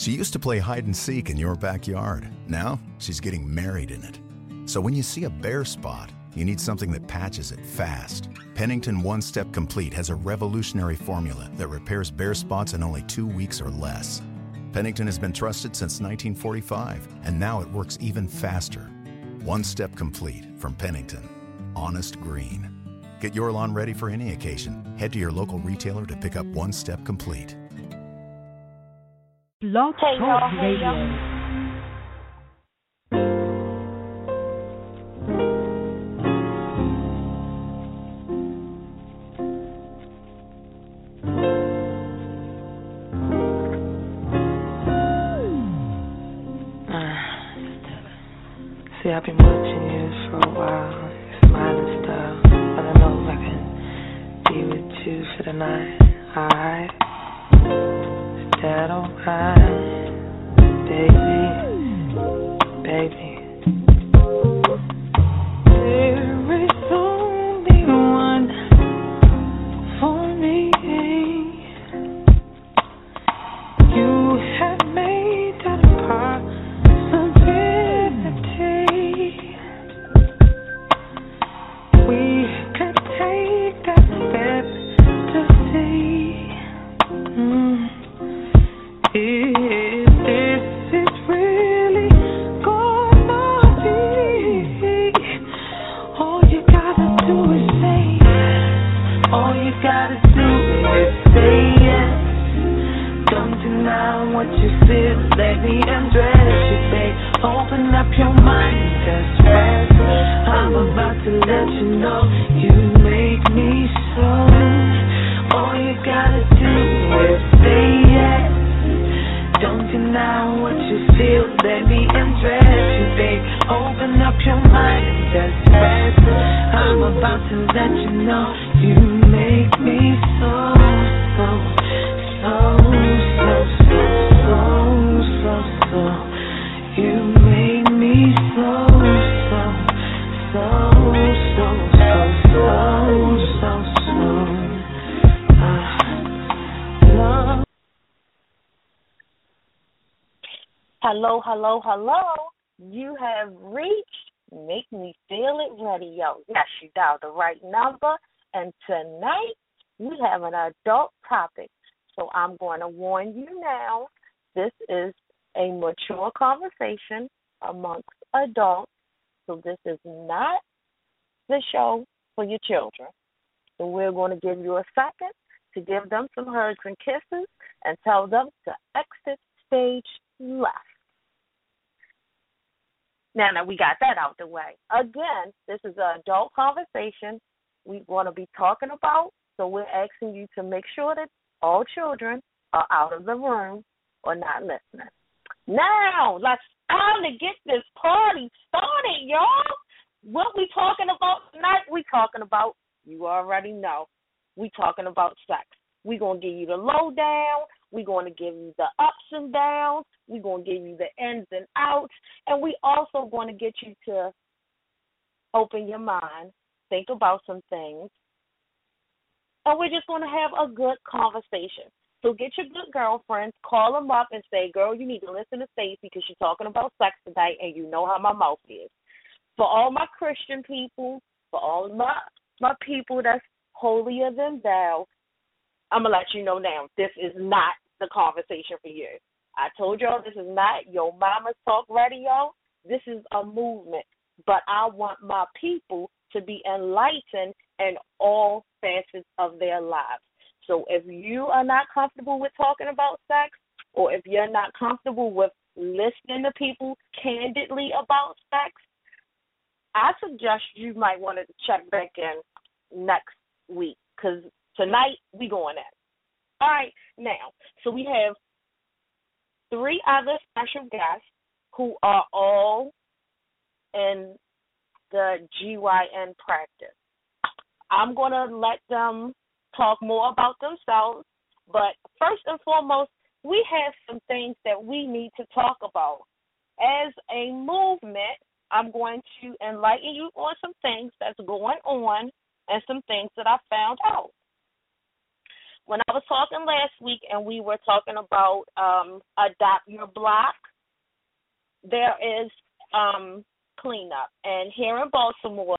She used to play hide and seek in your backyard. Now she's getting married in it. So when you see a bare spot, you need something that patches it fast. Pennington One Step Complete has a revolutionary formula that repairs bare spots in only two weeks or less. Pennington has been trusted since 1945, and now it works even faster. One Step Complete from Pennington. Honest Green. Get your lawn ready for any occasion. Head to your local retailer to pick up One Step Complete. Blog Hey, Talk y'all. Hey, Hello, hello. You have reached Make Me Feel It Radio. Yes, you dialed the right number. And tonight we have an adult topic. So I'm going to warn you now. This is a mature conversation amongst adults. So this is not the show for your children. So we're going to give you a second to give them some hugs and kisses and tell them to exit stage left. Now that we got that out the way, again, this is an adult conversation we want to be talking about. So we're asking you to make sure that all children are out of the room or not listening. Now, let's time to get this party started, y'all. What we talking about tonight? We talking about you already know. We talking about sex. We gonna give you the lowdown. We gonna give you the ups and downs. We're gonna give you the ins and outs, and we also gonna get you to open your mind, think about some things, and we're just gonna have a good conversation. So get your good girlfriends, call them up, and say, "Girl, you need to listen to Stacey because she's talking about sex tonight, and you know how my mouth is." For all my Christian people, for all my my people that's holier than thou, I'm gonna let you know now. This is not the conversation for you. I told y'all this is not your mama's talk radio. This is a movement, but I want my people to be enlightened in all facets of their lives. So if you are not comfortable with talking about sex, or if you're not comfortable with listening to people candidly about sex, I suggest you might want to check back in next week because tonight we going at it. All right, now, so we have three other special guests who are all in the GYN practice. I'm going to let them talk more about themselves, but first and foremost, we have some things that we need to talk about. As a movement, I'm going to enlighten you on some things that's going on and some things that I found out. When I was talking last week and we were talking about um adopt your block, there is um cleanup. And here in Baltimore,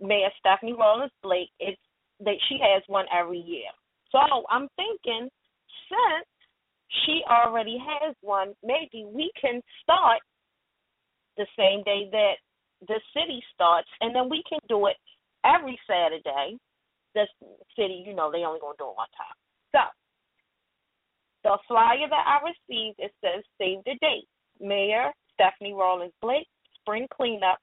Mayor Stephanie Rawlings Blake, it's that she has one every year. So I'm thinking since she already has one, maybe we can start the same day that the city starts and then we can do it every Saturday. The city, you know, they only gonna do it one time. So the flyer that I received it says save the date. Mayor Stephanie Rawlings Blake, spring cleanup,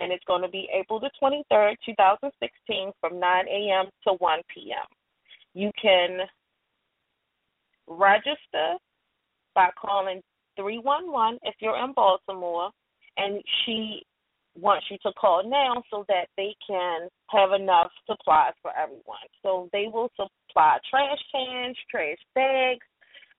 and it's to be April the 23rd, 2016, from 9 a.m. to 1 p.m. You can register by calling 311 if you're in Baltimore, and she wants you to call now so that they can have enough supplies for everyone. So they will supply trash cans, trash bags,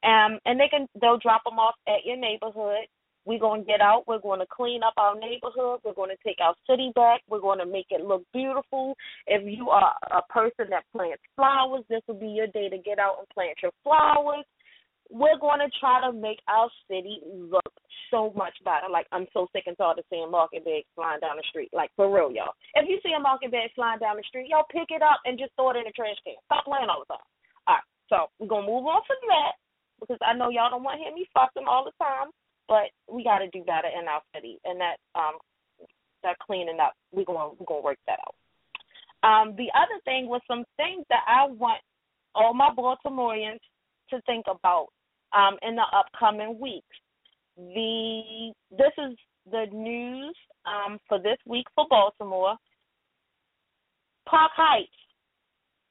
um, and they can they'll drop them off at your neighborhood. We're to get out. We're going to clean up our neighborhood. We're going to take our city back. We're going to make it look beautiful. If you are a person that plants flowers, this will be your day to get out and plant your flowers. We're going to try to make our city look so much better. Like, I'm so sick and tired of seeing market bags flying down the street. Like, for real, y'all. If you see a market bag flying down the street, y'all pick it up and just throw it in the trash can. Stop playing all the time. All right, so we're going to move on from that because I know y'all don't want to hear me all the time but we got to do better in our city, and that um that cleaning up, we're going we're to work that out. Um, the other thing was some things that I want all my Baltimoreans to think about um, in the upcoming weeks. The this is the news um, for this week for Baltimore. Park Heights,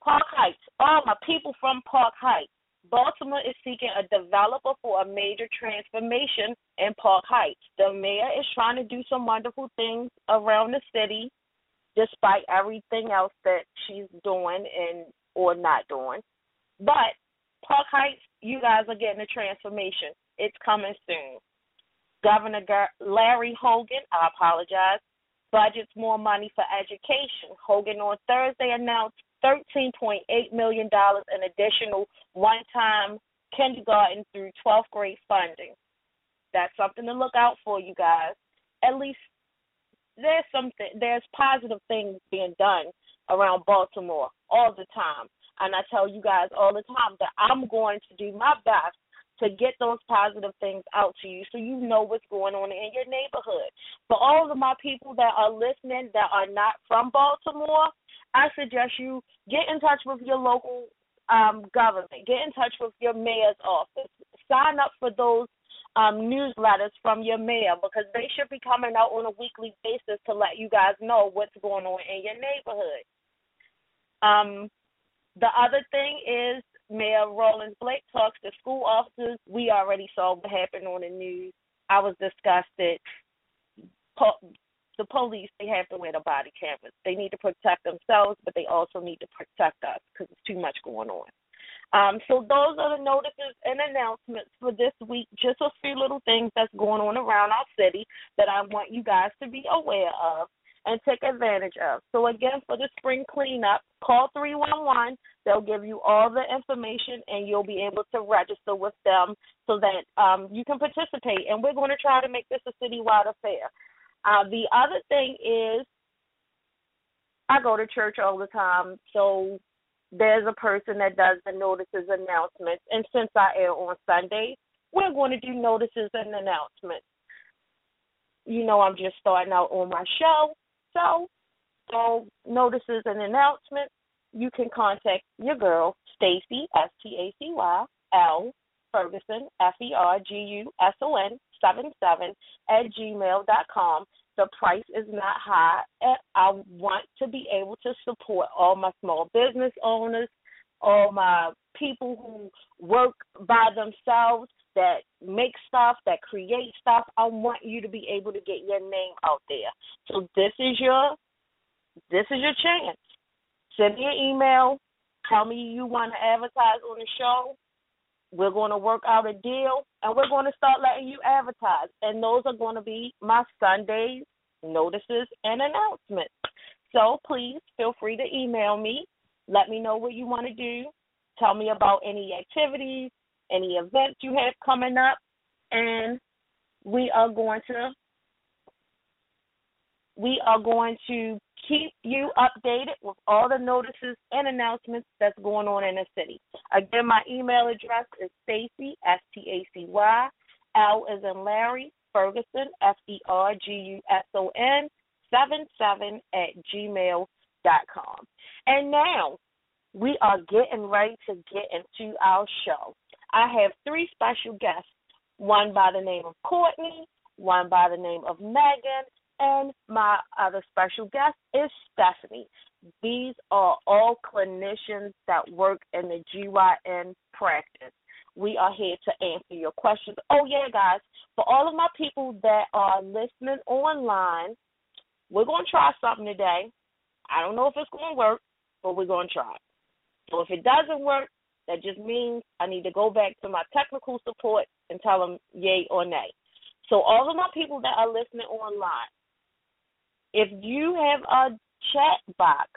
Park Heights. All my people from Park Heights. Baltimore is seeking a developer for a major transformation in Park Heights. The mayor is trying to do some wonderful things around the city, despite everything else that she's doing and or not doing. But Park Heights, you guys are getting a transformation. It's coming soon. Governor Larry Hogan, I apologize, budgets more money for education. Hogan on Thursday announced $13.8 million in additional one time kindergarten through 12th grade funding. That's something to look out for, you guys. At least there's something, there's positive things being done around Baltimore all the time. And I tell you guys all the time that I'm going to do my best to get those positive things out to you so you know what's going on in your neighborhood. For all of my people that are listening that are not from Baltimore, I suggest you get in touch with your local um, government, get in touch with your mayor's office, sign up for those um, newsletters from your mayor because they should be coming out on a weekly basis to let you guys know what's going on in your neighborhood. Um, the other thing is Mayor Rawlings Blake talks to school officers. We already saw what happened on the news. I was disgusted the police they have to wear the body cameras. They need to protect themselves, but they also need to protect us because it's too much going on. Um, so those are the notices and announcements for this week. Just a few little things that's going on around our city that I want you guys to be aware of and take advantage of. So again, for the spring cleanup, call 311. They'll give you all the information and you'll be able to register with them so that um, you can participate. And we're going to try to make this a citywide affair. Uh, the other thing is, I go to church all the time, so there's a person that does the notices announcements. And since I air on Sundays, we're going to do notices and announcements. You know, I'm just starting out on my show, so so notices and announcements. You can contact your girl Stacy S T A C Y L Ferguson F E R G U S O N seven seven at gmail dot com. The price is not high, and I want to be able to support all my small business owners, all my people who work by themselves that make stuff, that create stuff. I want you to be able to get your name out there. So this is your this is your chance. Send me an email. Tell me you want to advertise on the show. We're going to work out a deal and we're going to start letting you advertise. And those are going to be my Sundays, notices, and announcements. So please feel free to email me. Let me know what you want to do. tell me about any activities, any events you have coming up, and we are going to we are going to keep you updated with all the notices and announcements that's going on in the city. Again, my email address is Stacy S T A C Y L is in Larry Ferguson F E R G U S O N seven seven at gmail dot com. And now we are getting ready to get into our show. I have three special guests, one by the name of Courtney, one by the name of Megan, and my other special guest is Stephanie. These are all clinicians that work in the GYN practice. We are here to answer your questions. Oh, yeah, guys, for all of my people that are listening online, we're going to try something today. I don't know if it's going to work, but we're going to try. So if it doesn't work, that just means I need to go back to my technical support and tell them yay or nay. So all of my people that are listening online, if you have a chat box,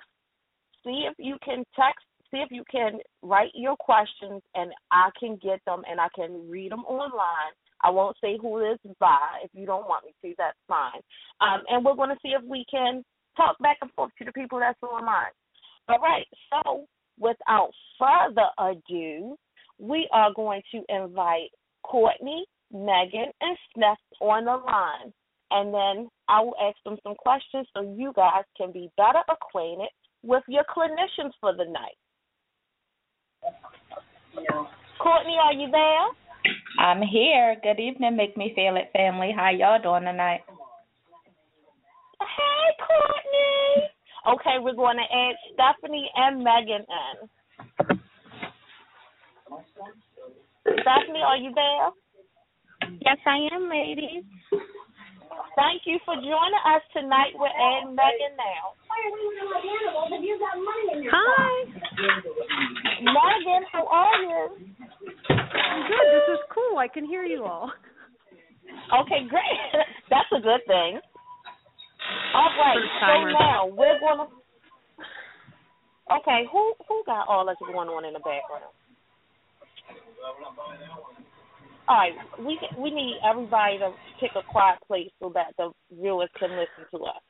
see if you can text, see if you can write your questions, and I can get them and I can read them online. I won't say who is by. If you don't want me to, that's fine. Um, and we're going to see if we can talk back and forth to the people that's online. All right. So without further ado, we are going to invite Courtney, Megan, and Steph on the line and then I will ask them some questions so you guys can be better acquainted with your clinicians for the night. Courtney, are you there? I'm here. Good evening, Make Me Feel It family. How y'all doing tonight? Hey, Courtney. Okay, we're going to add Stephanie and Megan in. Stephanie, are you there? Yes, I am, ladies. Thank you for joining us tonight. We're adding Megan now. Hi. Megan, how are you? I'm good. This is cool. I can hear you all. Okay, great. That's a good thing. All right. So now we're gonna. Okay, who who got all this going on in the background? All right, we we need everybody to pick a quiet place so that the viewers can listen to us.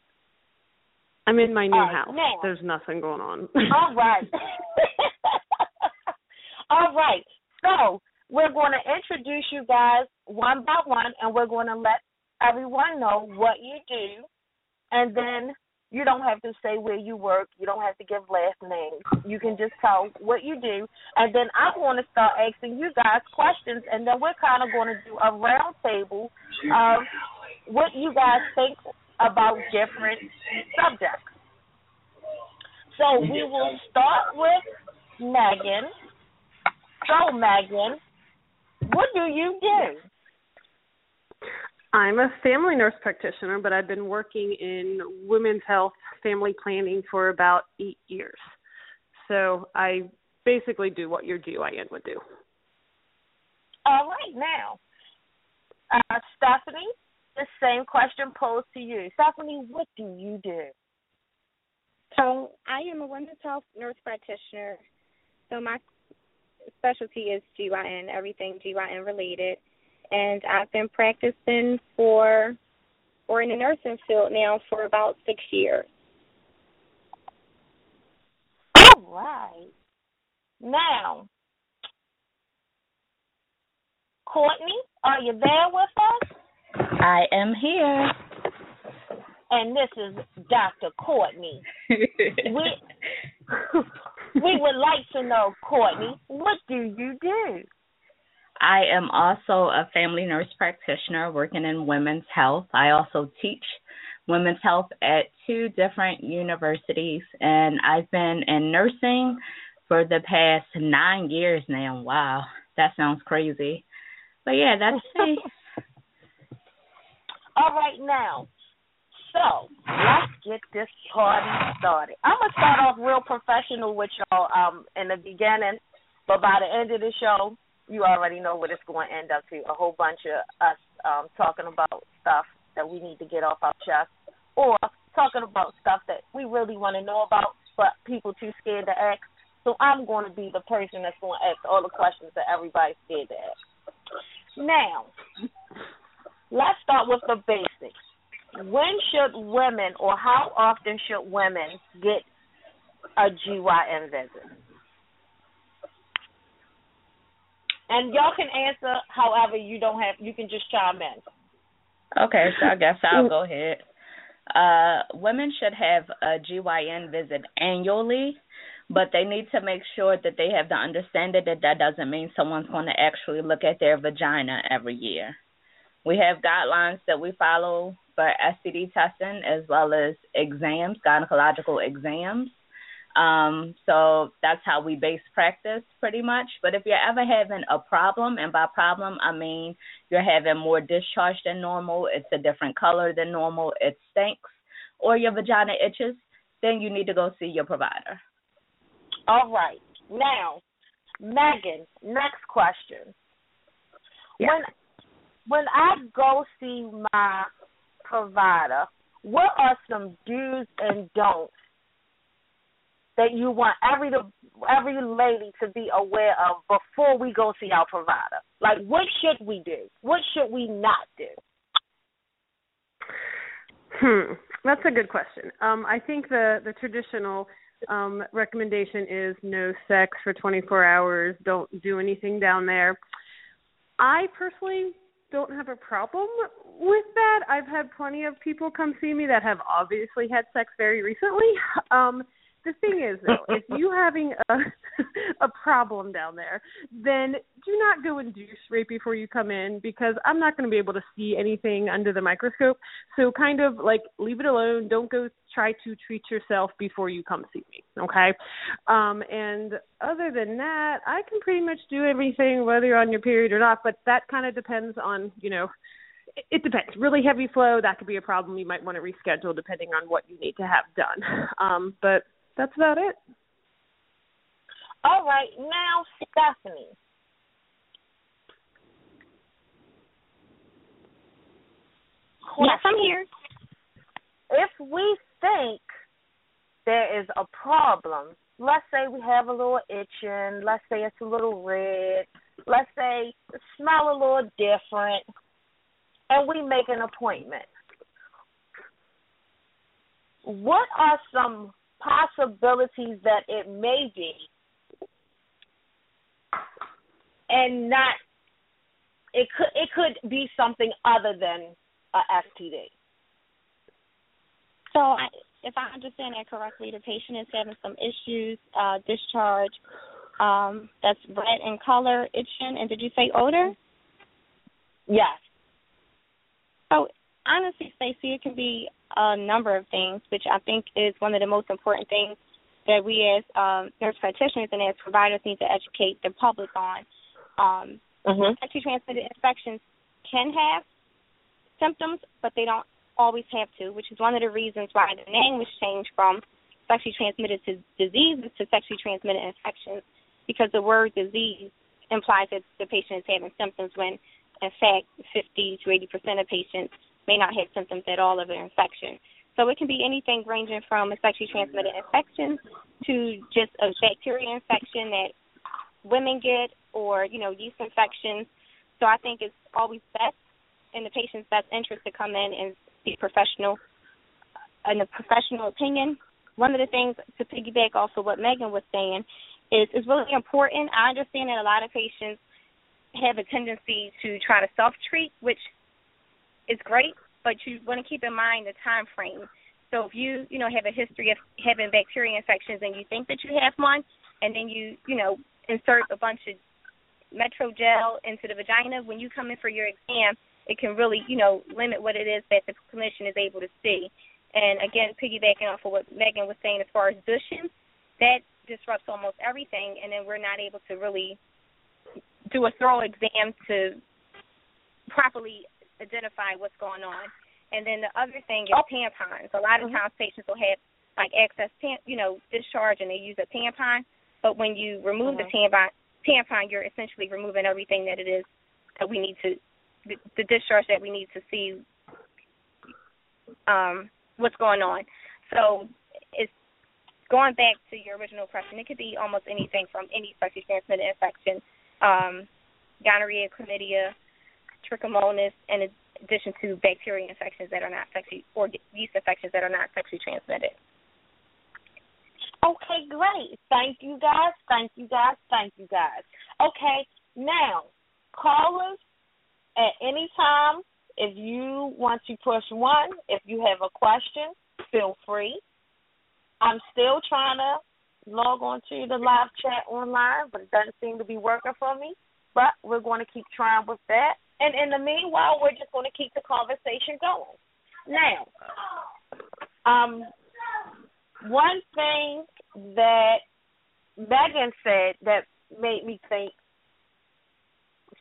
I'm in my new right, house. now- There's nothing going on. All right. All right. So we're going to introduce you guys one by one, and we're going to let everyone know what you do, and then you don't have to say where you work. You don't have to give last names. You can just tell what you do, and then I'm going to start asking you guys questions, and then we're kind of going to do a round table of what you guys think about different subjects. So we will start with Megan. So Megan, what do you do? I'm a family nurse practitioner, but I've been working in women's health, family planning for about eight years. So I basically do what your GYN would do. All right, now, uh, Stephanie, the same question posed to you. Stephanie, what do you do? So I am a women's health nurse practitioner. So my specialty is GYN, everything GYN related, and I've been practicing for or in the nursing field now for about six years. All right. Now, Courtney, are you there with us? I am here. And this is Dr. Courtney. We we would like to know, Courtney, what do you do? I am also a family nurse practitioner working in women's health. I also teach women's health at two different universities, and I've been in nursing for the past nine years now. Wow, that sounds crazy. But yeah, that's me. All right, now, so let's get this party started. I'm gonna start off real professional with y'all um in the beginning, but by the end of the show, you already know what it's going to end up to. A whole bunch of us um talking about stuff that we need to get off our chest, or talking about stuff that we really want to know about, but people too scared to ask. So I'm going to be the person that's going to ask all the questions that everybody's scared to ask. Now, let's start with the basics. When should women, or how often should women get a GYN visit? And y'all can answer however you don't have. You can just chime in. Okay, so I guess I'll go ahead. Uh, women should have a GYN visit annually, but they need to make sure that they have the understanding that that doesn't mean someone's going to actually look at their vagina every year. We have guidelines that we follow for STD testing as well as exams, gynecological exams. Um, so that's how we base practice pretty much. But if you're ever having a problem, and by problem I mean you're having more discharge than normal, it's a different color than normal, it stinks, or your vagina itches, then you need to go see your provider. All right. Now, Megan, next question. Yeah. When when I go see my provider, what are some do's and don'ts that you want every every lady to be aware of before we go see our provider? Like, what should we do? What should we not do? Hmm, that's a good question. Um, I think the the traditional um, recommendation is no sex for 24 hours. Don't do anything down there. I personally don't have a problem with that. I've had plenty of people come see me that have obviously had sex very recently. Um, the thing is though, if you having a a problem down there, then do not go and do right before you come in because I'm not going to be able to see anything under the microscope. So kind of like leave it alone. Don't go try to treat yourself before you come see me. Okay. Um and other than that, I can pretty much do everything whether you're on your period or not, but that kind of depends on, you know, it- it depends. Really heavy flow, that could be a problem. You might want to reschedule depending on what you need to have done. Um, but that's about it. All right, now Stephanie. Yes, I'm here. If we think there is a problem, let's say we have a little itching, let's say it's a little red, let's say the smell a little different, and we make an appointment. What are some possibilities that it may be and not it could it could be something other than a STD. So, I, if I understand that correctly, the patient is having some issues, uh, discharge um, that's red in color, itching, and did you say odor? Yes. So, honestly, Stacey, it can be a number of things, which I think is one of the most important things that we as um, nurse practitioners and as providers need to educate the public on. Um, Mhm. sexually transmitted infections can have symptoms, but they don't always have to, which is one of the reasons why the name was changed from sexually transmitted to diseases to sexually transmitted infections, because the word disease implies that the patient is having symptoms when, in fact, 50 to 80 percent of patients may not have symptoms at all of an infection. So it can be anything ranging from a sexually transmitted infection to just a bacteria infection that women get or, you know, yeast infections. So I think it's always best in the patient's best interest to come in and seek professional uh, in a professional opinion. One of the things to piggyback also what Megan was saying is is really important. I understand that a lot of patients have a tendency to try to self treat, which is great, but you want to keep in mind the time frame. So if you, you know, have a history of having bacteria infections and you think that you have one and then you, you know, insert a bunch of MetroGel into the vagina, when you come in for your exam, it can really, you know, limit what it is that the clinician is able to see. And again, piggybacking off of what Megan was saying as far as douching, that disrupts almost everything, and then we're not able to really do a thorough exam to properly identify what's going on. And then the other thing is tampons. A lot of times patients will have like excess, tam- you know, discharge, and they use a tampon. But when you remove the tampon, tampon, you're essentially removing everything that it is that we need to, the, the discharge that we need to see um, what's going on. So it's going back to your original question, it could be almost anything from any sexually transmitted infection, um, gonorrhea, chlamydia, trichomonas, in addition to bacteria infections that are not sexually or yeast infections that are not sexually transmitted. Okay, great. Thank you guys. Thank you guys. Thank you guys. Okay, now callers at any time if you want to push one, if you have a question, feel free. I'm still trying to log on to the live chat online, but it doesn't seem to be working for me. But we're going to keep trying with that. And in the meanwhile, we're just going to keep the conversation going. Now, um, one thing that Megan said that made me think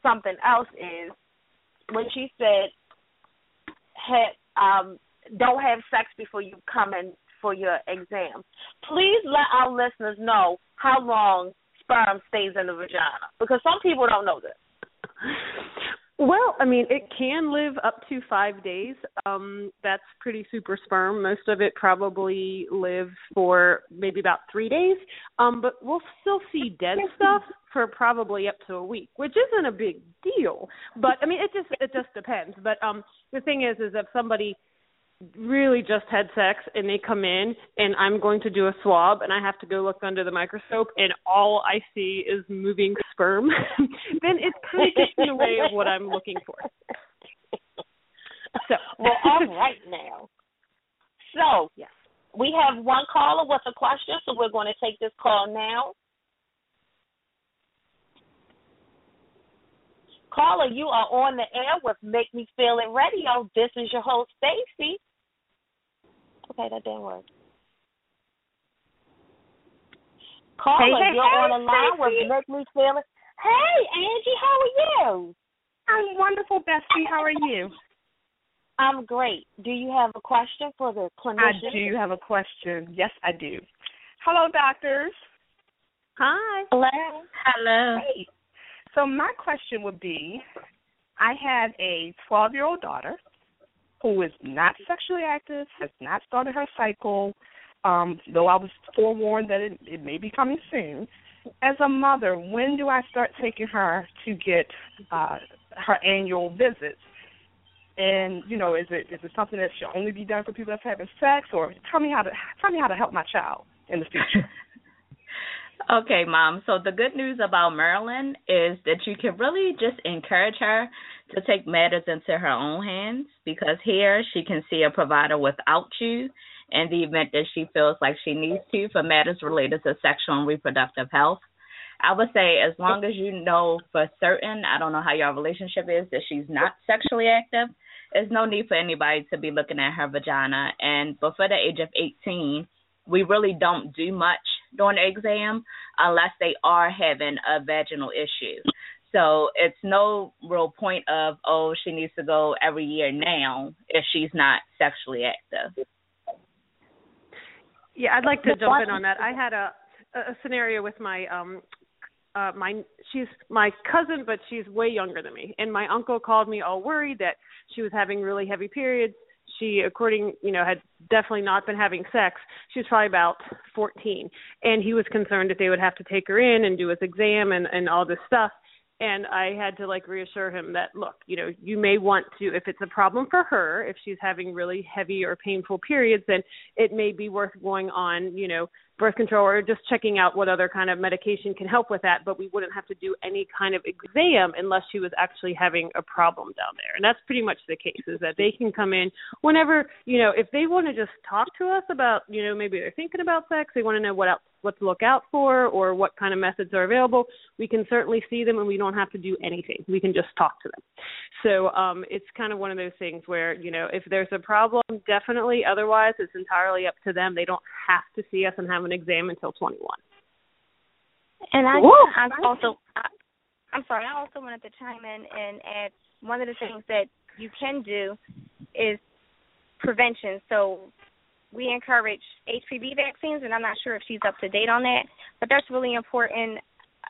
something else is when she said, um, don't have sex before you come in for your exam. Please let our listeners know how long sperm stays in the vagina because some people don't know this. Well, I mean, it can live up to five days. Um, that's pretty super sperm. Most of it probably lives for maybe about three days. Um, but we'll still see dead stuff for probably up to a week, which isn't a big deal. But I mean, it just it just depends. But um, the thing is, is if somebody really just had sex and they come in and I'm going to do a swab and I have to go look under the microscope and all I see is moving sperm, then it kind of gets in the way of what I'm looking for. So, well, all right now. So, yes. we have one caller with a question, so we're going to take this call now. Caller, you are on the air with Make Me Feel It Radio. This is your host, Stacy. Okay, that didn't work. Caller, hey, hey, you're hey, on the line with Make Me Feel It. Hey, Angie, how are you? I'm wonderful, Bessie. How are you? I'm great. Do you have a question for the clinician? I do have a question. Yes, I do. Hello, doctors. Hi. Hello. Hello. Hey. So my question would be, I have a 12-year-old daughter who is not sexually active, has not started her cycle, um, though I was forewarned that it, it may be coming soon. As a mother, when do I start taking her to get uh, her annual visits? And you know, is it is it something that should only be done for people that's having sex, or tell me how to tell me how to help my child in the future? Okay, mom. So the good news about Maryland is that you can really just encourage her to take matters into her own hands because here she can see a provider without you in the event that she feels like she needs to for matters related to sexual and reproductive health. I would say as long as you know for certain, I don't know how your relationship is, that she's not sexually active, there's no need for anybody to be looking at her vagina. And before the age of 18, we really don't do much during the exam unless they are having a vaginal issue. So it's no real point of, oh, she needs to go every year now if she's not sexually active. Yeah, I'd like to jump in on that. I had a a scenario with my um uh my she's my cousin but she's way younger than me. And my uncle called me all worried that she was having really heavy periods. She according you know had definitely not been having sex. She was probably about 14 and he was concerned that they would have to take her in and do his exam and and all this stuff and I had to like reassure him that look, you know, you may want to if it's a problem for her, if she's having really heavy or painful periods, then it may be worth going on, you know, birth control or just checking out what other kind of medication can help with that, but we wouldn't have to do any kind of exam unless she was actually having a problem down there. And that's pretty much the case is that they can come in whenever, you know, if they want to just talk to us about, you know, maybe they're thinking about sex, they want to know what else what to look out for or what kind of methods are available, we can certainly see them and we don't have to do anything. We can just talk to them. So um, it's kind of one of those things where, you know, if there's a problem, definitely. Otherwise, it's entirely up to them. They don't have to see us and have an exam until 21. And I, I also, I, I'm sorry, I also wanted to chime in and add one of the things that you can do is prevention. So we encourage HPV vaccines, and I'm not sure if she's up to date on that, but that's really important.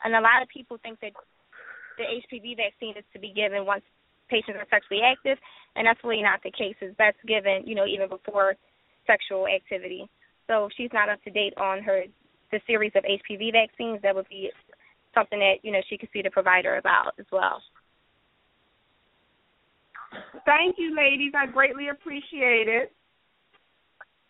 And a lot of people think that the HPV vaccine is to be given once patients are sexually active, and that's really not the case. It's best given, you know, even before sexual activity. So if she's not up to date on her the series of HPV vaccines, that would be something that you know she could see the provider about as well. Thank you, ladies. I greatly appreciate it.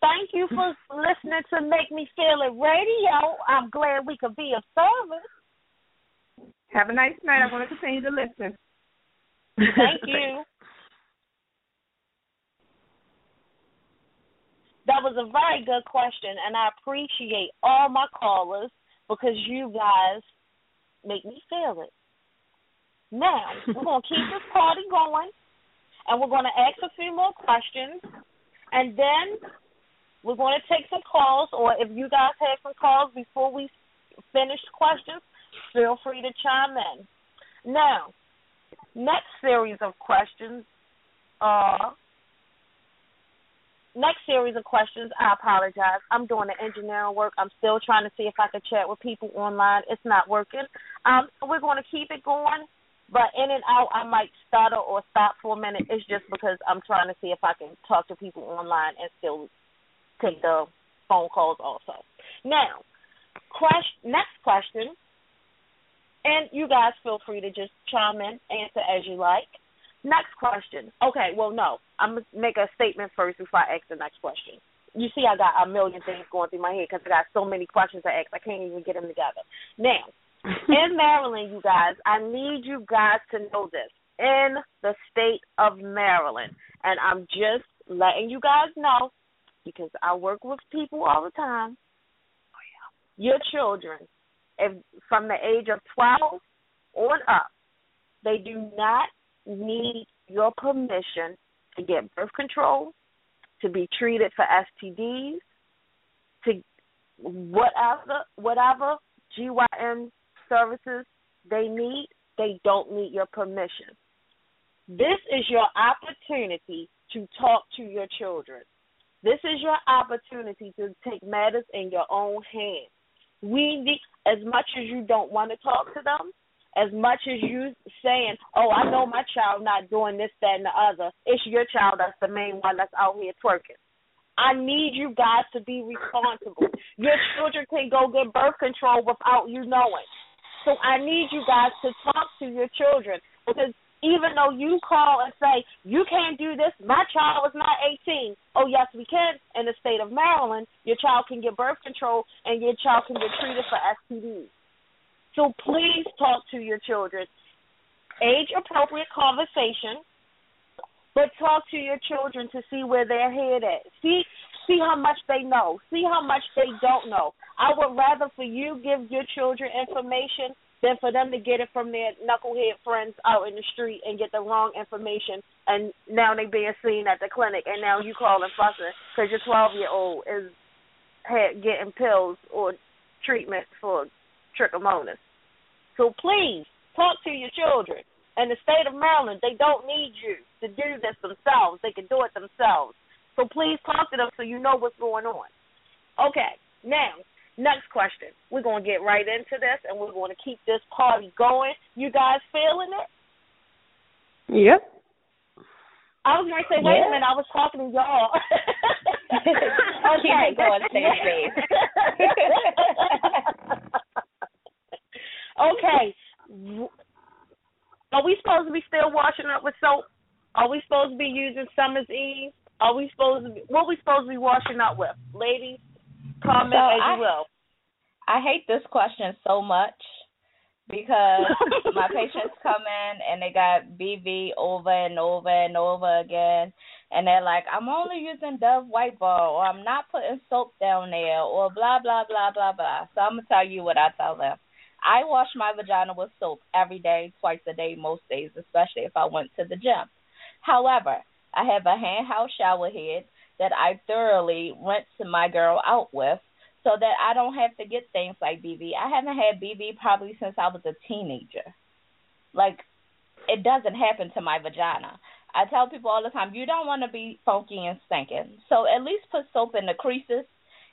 Thank you for listening to Make Me Feel It Radio. I'm glad we could be of service. Have a nice night. I want to continue to listen. Thank you. That was a very good question, and I appreciate all my callers because you guys make me feel it. Now, we're going to keep this party going, and we're going to ask a few more questions, and then we're going to take some calls, or if you guys have some calls before we finish questions, feel free to chime in. Now, next series of questions are next series of questions, I apologize. I'm doing the engineering work. I'm still trying to see if I can chat with people online. It's not working. Um, we're going to keep it going, but in and out, I might stutter or stop for a minute. It's just because I'm trying to see if I can talk to people online and still take the phone calls also. Now, question, next question, and you guys feel free to just chime in, answer as you like. Next question. Okay, well, no. I'm going to make a statement first before I ask the next question. You see, I got a million things going through my head because I got so many questions to ask. I can't even get them together. Now, in Maryland, you guys, I need you guys to know this. In the state of Maryland, and I'm just letting you guys know because I work with people all the time. Oh, Your children, if from the age of 12 on up, they do not need your permission to get birth control, to be treated for STDs, to whatever whatever GYN services they need, they don't need your permission. This is your opportunity to talk to your children. This is your opportunity to take matters in your own hands. We need, as much as you don't want to talk to them, as much as you saying, "Oh, I know my child not doing this, that, and the other," it's your child that's the main one that's out here twerking. I need you guys to be responsible. Your children can go get birth control without you knowing. So I need you guys to talk to your children because even though you call and say you can't do this, my child is not 18. Oh yes, we can. In the state of Maryland, your child can get birth control and your child can get treated for STDs. So please talk to your children. Age appropriate conversation, but talk to your children to see where their head at. See see how much they know. See how much they don't know. I would rather for you give your children information than for them to get it from their knucklehead friends out in the street and get the wrong information and now they being seen at the clinic and now you calling fussing because your 12 year old is getting pills or treatment for trichomonas. So please talk to your children. In the state of Maryland, they don't need you to do this themselves. They can do it themselves. So please talk to them so you know what's going on. Okay, now, next question. We're going to get right into this and we're going to keep this party going. You guys feeling it? Yep. I was going to say, wait yeah. a minute, I was talking to y'all. okay. Keep going, stay Okay. Are we supposed to be still washing up with soap? Are we supposed to be using Summer's Eve? Are we supposed to be, what are we supposed to be washing up with? Ladies, comment so as I, you will. I hate this question so much because my patients come in and they got BV over and over and over again and they're like, I'm only using Dove white bar or I'm not putting soap down there or blah blah blah blah blah. So I'm gonna tell you what I tell them. I wash my vagina with soap every day, twice a day, most days, especially if I went to the gym. However, I have a handheld shower head that I thoroughly rinse my girl out with so that I don't have to get things like BV. I haven't had BV probably since I was a teenager. Like, it doesn't happen to my vagina. I tell people all the time, you don't want to be funky and stinking. So at least put soap in the creases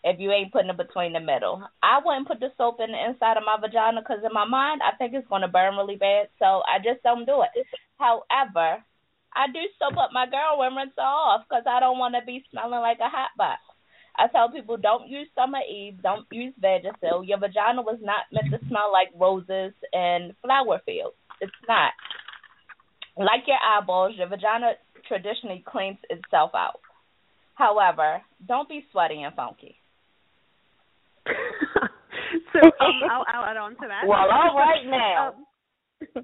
if you ain't putting it between the middle. I wouldn't put the soap in the inside of my vagina because in my mind, I think it's going to burn really bad. So I just don't do it. However, I do soap up my girl and rinse off because I don't want to be smelling like a hot box. I tell people don't use Summer Eve, don't use Vagisil. Your vagina was not meant to smell like roses and flower fields. It's not. Like your eyeballs, your vagina traditionally cleans itself out. However, don't be sweaty and funky. so um, I'll, I'll add on to that. Well, all right now. Um,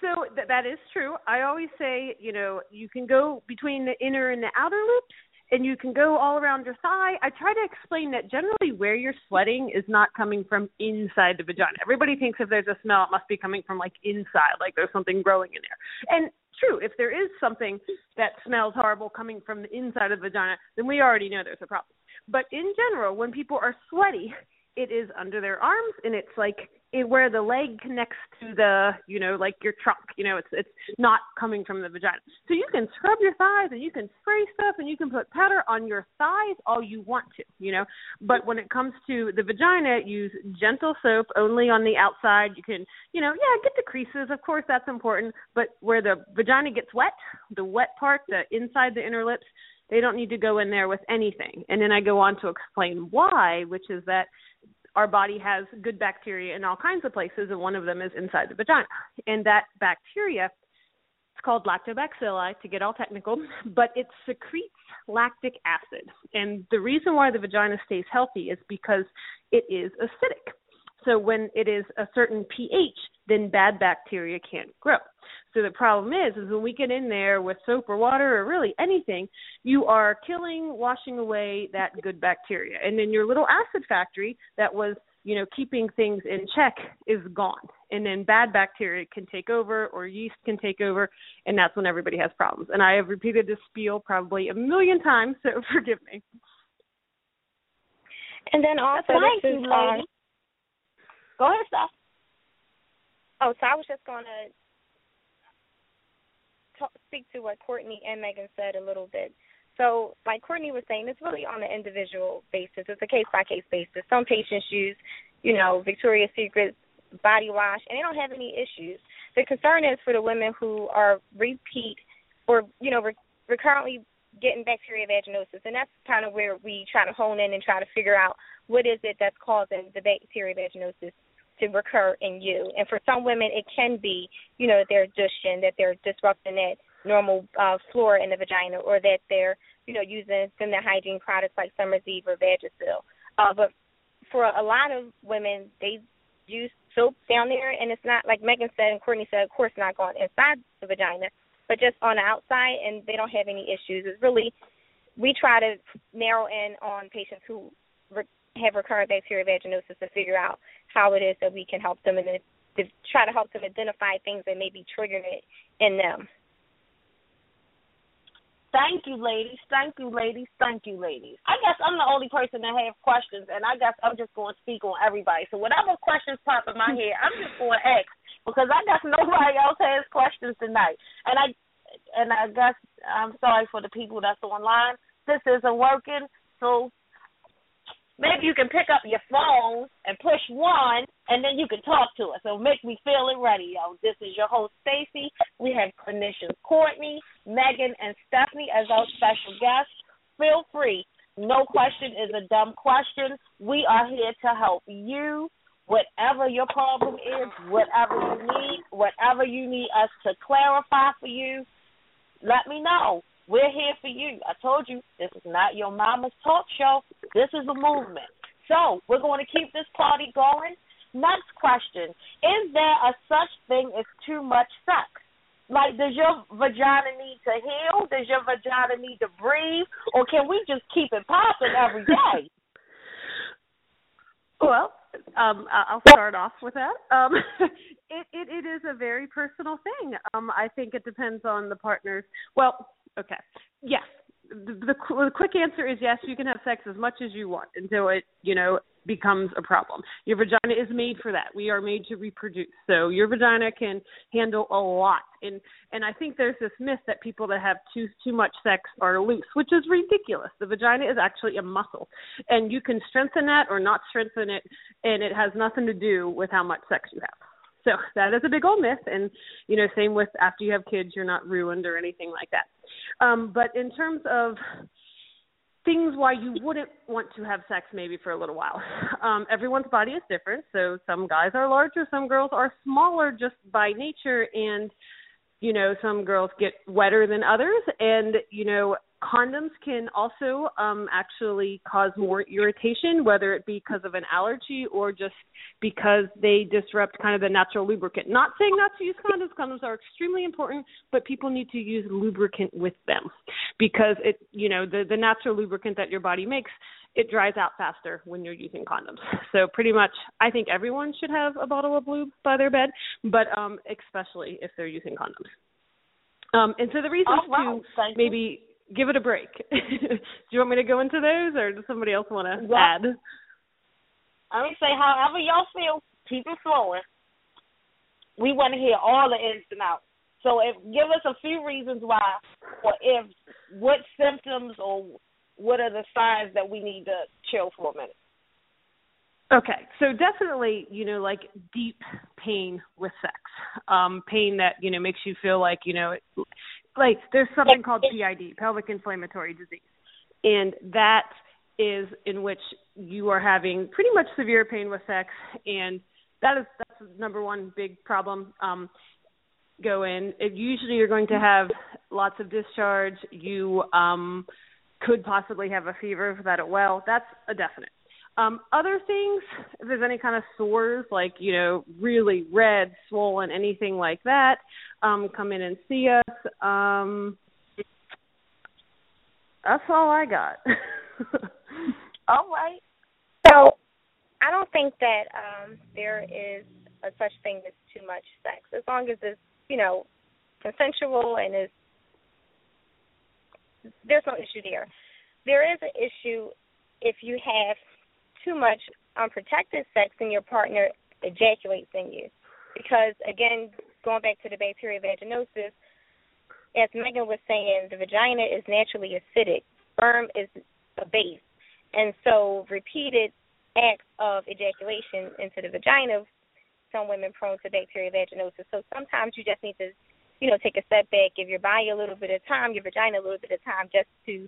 so th- that is true. I always say, you know, you can go between the inner and the outer loops, and you can go all around your thigh. I try to explain that generally where you're sweating is not coming from inside the vagina. Everybody thinks if there's a smell, it must be coming from like inside, like there's something growing in there. And true, if there is something that smells horrible coming from the inside of the vagina, then we already know there's a problem. But in general, when people are sweaty, it is under their arms and it's like it, where the leg connects to the you know like your trunk you know it's it's not coming from the vagina. So you can scrub your thighs and you can spray stuff and you can put powder on your thighs all you want to you know? But when it comes to the vagina use gentle soap only on the outside. You can you know yeah get the creases of course that's important but where the vagina gets wet the wet part the inside the inner lips they don't need to go in there with anything. And then i go on to explain why which is that our body has good bacteria in all kinds of places, and one of them is inside the vagina. And that bacteria, it's called lactobacilli to get all technical, but it secretes lactic acid. And the reason why the vagina stays healthy is because it is acidic. So when it is a certain pH, then bad bacteria can't grow. So the problem is, is when we get in there with soap or water or really anything, you are killing, washing away that good bacteria, and then your little acid factory that was, you know, keeping things in check is gone, and then bad bacteria can take over or yeast can take over, and that's when everybody has problems. And I have repeated this spiel probably a million times, so forgive me. And then also, this is lady. um, Go ahead, Steph. Oh, so I was just going to talk, speak to what Courtney and Megan said a little bit. So, like Courtney was saying, it's really on an individual basis. It's a case by case basis. Some patients use, you know, Victoria's Secret body wash, and they don't have any issues. The concern is for the women who are repeat or, you know, re- recurrently getting bacteria vaginosis, and that's kind of where we try to hone in and try to figure out what is it that's causing the bacteria vaginosis to recur in you. And for some women, it can be, you know, they're douching, that they're disrupting that normal uh, flora in the vagina, or that they're, you know, using feminine hygiene products like Summer's Eve or Vagisil. Uh, but for a lot of women, they use soap down there, and it's not like Megan said and Courtney said, of course, not going inside the vagina, but just on the outside, and they don't have any issues. It's really we try to narrow in on patients who re- have recurrent bacterial vaginosis to figure out how it is that we can help them and to try to help them identify things that may be triggering it in them. Thank you, ladies. Thank you, ladies. Thank you, ladies. I guess I'm the only person that have questions, and I guess I'm just going to speak on everybody. So whatever questions pop in my head, I'm just going to ask because I guess nobody else has questions tonight. And I, and I guess I'm sorry for the people that's online. This isn't working, so maybe you can pick up your phone and push one, and then you can talk to us. So make me feel it Radio. This is your host, Stacy. We have clinicians Courtney, Megan, and Stephanie as our special guests. Feel free. No question is a dumb question. We are here to help you. Whatever your problem is, whatever you need, whatever you need us to clarify for you, let me know. We're here for you. I told you this is not your mama's talk show. This is a movement. So we're going to keep this party going. Next question: Is there a such thing as too much sex? Like, does your vagina need to heal? Does your vagina need to breathe? Or can we just keep it popping every day? Well, um, I- I'll start off with that. Um, it, it it is a very personal thing. Um, I think it depends on the partner's. Well, okay, yes. The, the, the quick answer is yes. You can have sex as much as you want until it, you know, becomes a problem. Your vagina is made for that. We are made to reproduce. So your vagina can handle a lot. And and I think there's this myth that people that have too too much sex are loose, which is ridiculous. The vagina is actually a muscle. And you can strengthen that or not strengthen it and it has nothing to do with how much sex you have. So that is a big old myth and you know, same with after you have kids you're not ruined or anything like that. Um, but in terms of things why you wouldn't want to have sex maybe for a little while. Um, everyone's body is different, so some guys are larger, some girls are smaller just by nature, and you know some girls get wetter than others, and you know condoms can also um, actually cause more irritation, whether it be because of an allergy or just because they disrupt kind of the natural lubricant. Not saying not to use condoms. Condoms are extremely important, but people need to use lubricant with them because it, you know, the the natural lubricant that your body makes it dries out faster when you're using condoms. So pretty much, I think everyone should have a bottle of lube by their bed, but um, especially if they're using condoms. Um, and so the reasons Oh, wow. to maybe give it a break. Do you want me to go into those, or does somebody else want to add? I would say, however y'all feel, keep it flowing. We want to hear all the ins and outs. So, if give us a few reasons why, or if what symptoms or what are the signs that we need to chill for a minute. Okay, so definitely, you know, like deep pain with sex, um, pain that you know makes you feel like you know, it, like there's something called PID, pelvic inflammatory disease, and that is in which you are having pretty much severe pain with sex, and that is that's the number one big problem. Um, go in. It, usually, you're going to have lots of discharge. You um, could possibly have a fever for that as well. That's a definite. Um, other things, if there's any kind of sores, like, you know, really red, swollen, anything like that, um, come in and see us. Um, that's all I got. All right. So I don't think that um there is a such thing as too much sex. As long as it's, you know, consensual and is there's no issue there. There is an issue if you have too much unprotected sex and your partner ejaculates in you. Because again, going back to the bacterial vaginosis, as Megan was saying, the vagina is naturally acidic. Sperm is a base. And so repeated acts of ejaculation into the vagina, some women prone to bacterial vaginosis. So sometimes you just need to, you know, take a step back, give your body a little bit of time, your vagina a little bit of time just to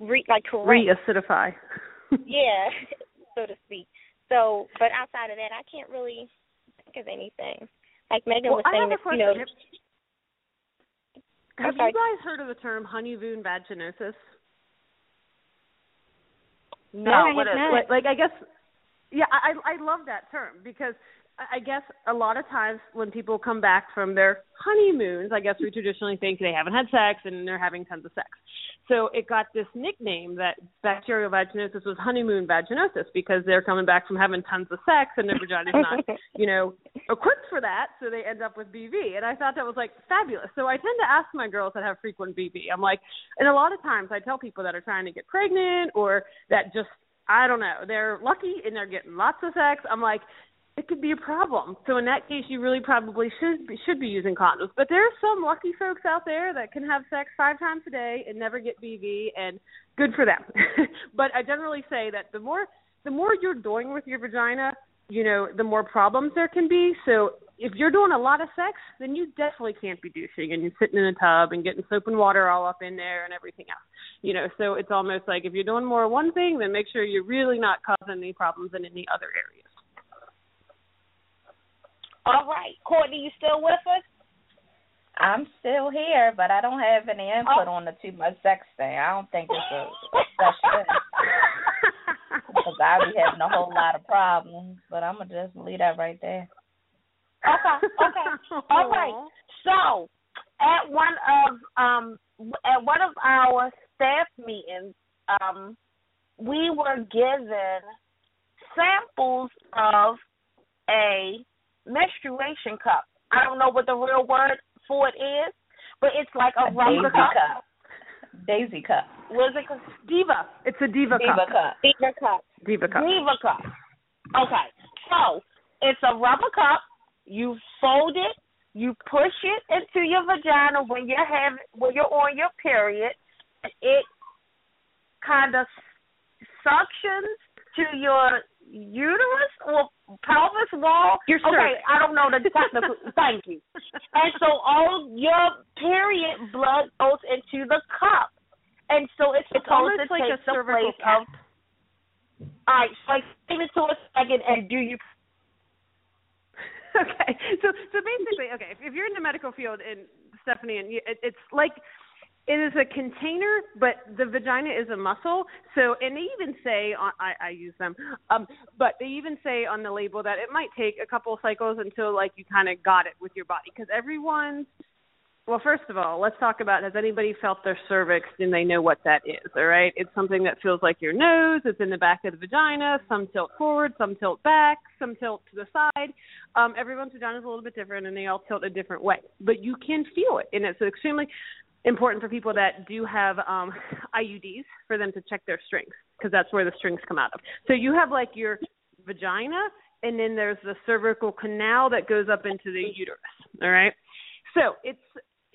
re like correct Reacidify. yeah, so to speak. So, but outside of that, I can't really think of anything. Like Megan well, was I saying, have a that, you know, question. Have sorry. you guys heard of the term honeymoon vaginosis? No, I what have is not. like, like I guess yeah, I I love that term because I guess a lot of times when people come back from their honeymoons, I guess we traditionally think they haven't had sex and they're having tons of sex. So it got this nickname that bacterial vaginosis was honeymoon vaginosis because they're coming back from having tons of sex and their vagina's not, you know, equipped for that, so they end up with BV. And I thought that was like fabulous. So I tend to ask my girls that have frequent BV. I'm like, and a lot of times I tell people that are trying to get pregnant or that just I don't know, they're lucky and they're getting lots of sex. I'm like, it could be a problem. So in that case, you really probably should be, should be using condoms. But there are some lucky folks out there that can have sex five times a day and never get BV, and good for them. but I generally say that the more the more you're doing with your vagina, you know, the more problems there can be. So if you're doing a lot of sex, then you definitely can't be douching and you're sitting in a tub and getting soap and water all up in there and everything else. You know, so it's almost like if you're doing more one thing, then make sure you're really not causing any problems in any other areas. All right. Courtney, you still with us? I'm still here, but I don't have any input on the too much sex thing. I don't think it's a, such. Because I be having a whole lot of problems, but I'm to just leave that right there. Okay, okay. All right. So, at one of um at one of our staff meetings, um, we were given samples of a menstruation cup. I don't know what the real word for it is, but it's like a A rubber daisy cup. cup. Daisy cup. What is it called? Diva. It's a diva, Diva cup. cup. Diva cup. Diva cup. Diva cup. Okay. So it's a rubber cup. You fold it. You push it into your vagina when you're having when you're on your period. It kind of suctions to your uterus or pelvis wall. Your okay. I don't know the technical. thank you. And so all your period blood goes into the cup. and so it's It's supposed almost to like take a the place cap. of. All right, so explain it to us second, and do you? okay. So so basically, okay, if, if you're in the medical field, and Stephanie, and you, it, it's like it is a container, but the vagina is a muscle. So, and they even say on I, I use them, um, but they even say on the label that it might take a couple cycles until like you kind of got it with your body because everyone's well, first of all, let's talk about has anybody felt their cervix and they know what that is, all right? It's something that feels like your nose, it's in the back of the vagina, some tilt forward, some tilt back, some tilt to the side. Um, everyone's vagina is a little bit different and they all tilt a different way. But you can feel it and it's extremely important for people that do have um IUDs for them to check their strings because that's where the strings come out of. So you have like your vagina and then there's the cervical canal that goes up into the uterus, all right? So, it's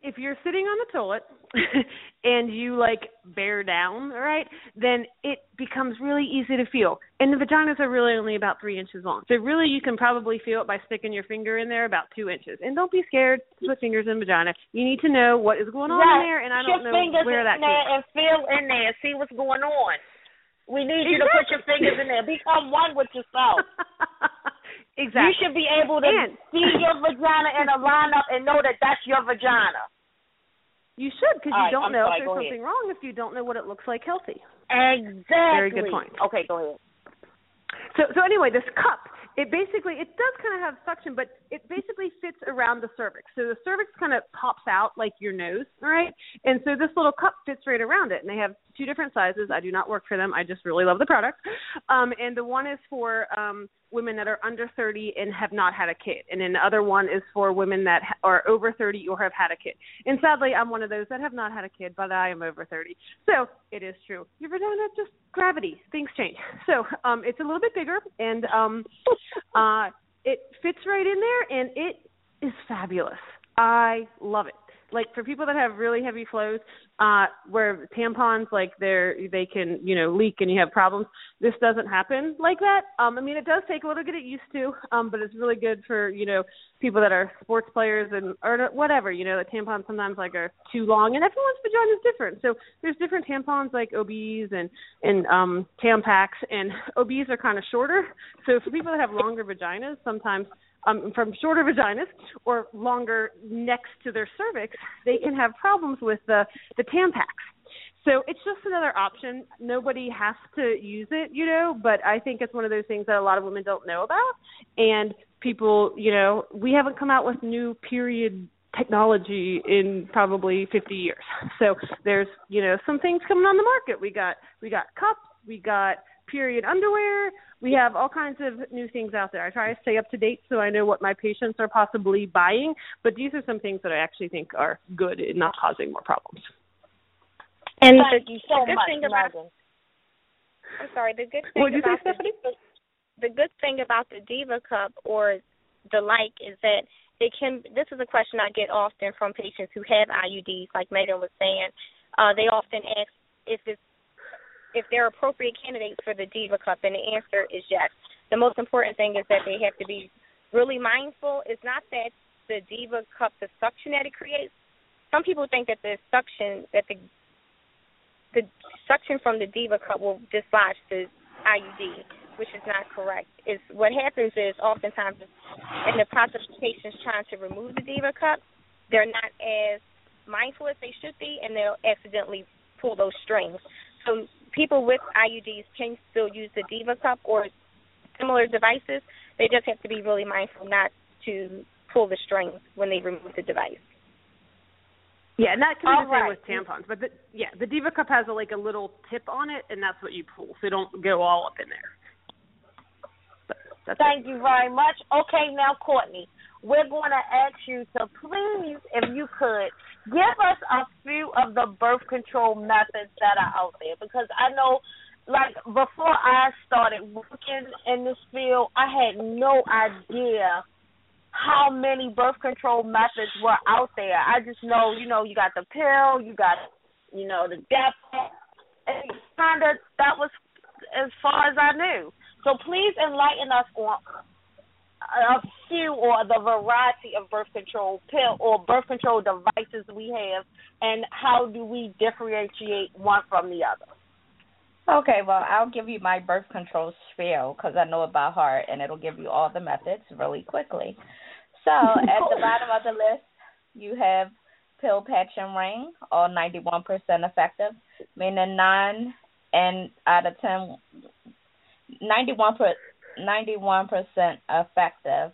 if you're sitting on the toilet and you like bear down, all right, then it becomes really easy to feel. And the vaginas are really only about three inches long. So really you can probably feel it by sticking your finger in there about two inches. And don't be scared to put fingers in vagina. You need to know what is going on in there and I don't your know where in that there came and feel in there, see what's going on. We need you to put your fingers in there. Become one with yourself. exactly. You should be able to And- see your vagina in a lineup and know that that's your vagina. You should because you right, don't I'm know sorry, if there's ahead. something wrong if you don't know what it looks like healthy. Exactly. Very good point. Okay, go ahead. So so anyway, this cup, it basically it does kind of have suction, but it basically fits around the cervix. So the cervix kind of pops out like your nose, right? And so this little cup fits right around it. And they have two different sizes. I do not work for them. I just really love the product. Um and the one is for um women that are under 30 and have not had a kid. And another one is for women that are over 30 or have had a kid. And sadly, I'm one of those that have not had a kid, but I am over 30. So it is true. Your vagina just gravity. Things change. So um it's a little bit bigger and um uh it fits right in there and it is fabulous. I love it. Like for people that have really heavy flows, uh where tampons like they're they can, you know, leak and you have problems, this doesn't happen like that. Um I mean it does take a little to get it used to, um but it's really good for, you know, people that are sports players and or whatever, you know, the tampons sometimes like are too long and everyone's vagina is different. So there's different tampons like OBs and and um Tampax and OBs are kind of shorter. So for people that have longer vaginas, sometimes um, from shorter vaginas or longer next to their cervix, they can have problems with the the Tampax. So it's just another option. Nobody has to use it, you know, but I think it's one of those things that a lot of women don't know about. And people, you know, we haven't come out with new period technology in probably 50 years. So there's, you know, some things coming on the market. We got we got cups, we got period underwear, we have all kinds of new things out there. I try to stay up to date so I know what my patients are possibly buying, but these are some things that I actually think are good in not causing more problems. And Thank the, you so the good much, thing about Megan. I'm sorry, the good thing What'd you say, about the, Stephanie? the good thing about the Diva Cup or the like is that it can. This is a question I get often from patients who have IUDs, like Megan was saying. Uh, they often ask if it's if they're appropriate candidates for the Diva Cup, and the answer is yes. The most important thing is that they have to be really mindful. It's not that the Diva Cup, the suction that it creates. Some people think that the suction that the the suction from the Diva Cup will dislodge the IUD, which is not correct. Is what happens is oftentimes in the process of patients trying to remove the Diva Cup, they're not as mindful as they should be, and they'll accidentally pull those strings. So people with IUDs can still use the Diva Cup or similar devices. They just have to be really mindful not to pull the strings when they remove the device. Yeah, and that can be All the same right. with tampons. But the, yeah, the Diva Cup has a, like a little tip on it, and that's what you pull, so don't go all up in there. That's it. Thank you very much. Okay, now Courtney, we're going to ask you to please, if you could, give us a few of the birth control methods that are out there because I know, like before I started working in this field, I had no idea how many birth control methods were out there. I just know, you know, you got the pill, you got, you know, the death, and kind of that was as far as I knew. So please enlighten us on a few or the variety of birth control pill or birth control devices we have, and how do we differentiate one from the other? Okay, well, I'll give you my birth control spiel because I know it by heart, and it'll give you all the methods really quickly. So, at the bottom of the list, you have pill, patch, and ring, all 91% effective, meaning nine and out of 10, 91 91% effective,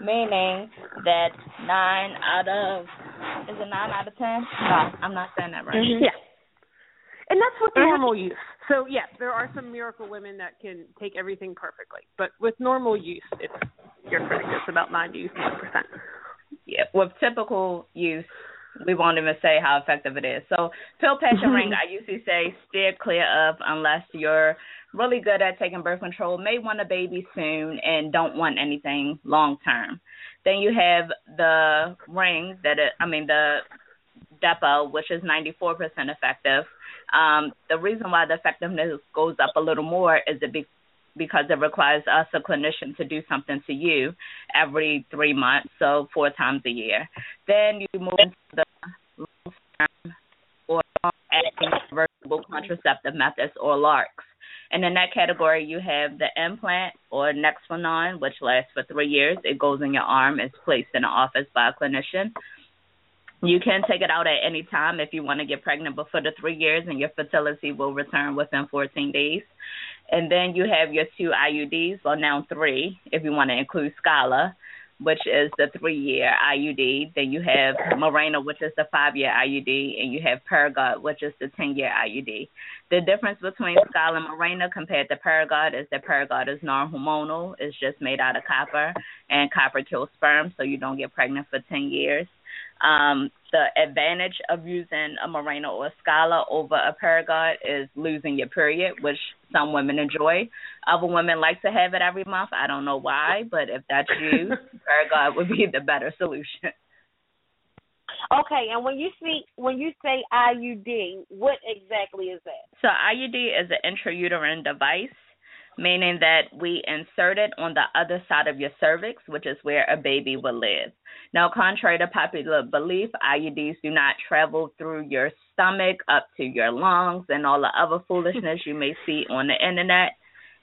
meaning that nine out of is it nine out of ten? No, I'm not saying that right. Mm-hmm. Yeah, and that's with normal use. So yeah, there are some miracle women that can take everything perfectly, but with normal use, it's you're correct. It's about ninety one percent. Yeah, with typical use, we won't even say how effective it is. So pill patch and ring, I usually say steer clear of unless you're really good at taking birth control, may want a baby soon, and don't want anything long term. Then you have the ring that it, I mean the Depo, which is 94% effective. Um, the reason why the effectiveness goes up a little more is it be, because it requires us, a clinician, to do something to you every three months, so four times a year. Then you move into the long term or acting reversible contraceptive methods or LARCs. And in that category, you have the implant or Nexplanon, which lasts for three years. It goes in your arm. It's placed in the office by a clinician. You can take it out at any time if you want to get pregnant before the three years, and your fertility will return within 14 days. And then you have your two IUDs, well, now three, if you want to include Skyla which is the three year IUD. Then you have Mirena, which is the five year IUD, and you have Paragard, which is the ten year IUD. The difference between Skyla and Mirena compared to Paragard is that Paragard is non hormonal, it's just made out of copper, and copper kills sperm, so you don't get pregnant for ten years. Um, the advantage of using a Mirena or a Skyla over a Paragard is losing your period, which some women enjoy. Other women like to have it every month. I don't know why, but if that's you, Paragard would be the better solution. Okay, and when you see when you say IUD, what exactly is that? So IUD is an intrauterine device meaning that we insert it on the other side of your cervix, which is where a baby will live. Now, contrary to popular belief, IUDs do not travel through your stomach up to your lungs and all the other foolishness you may see on the internet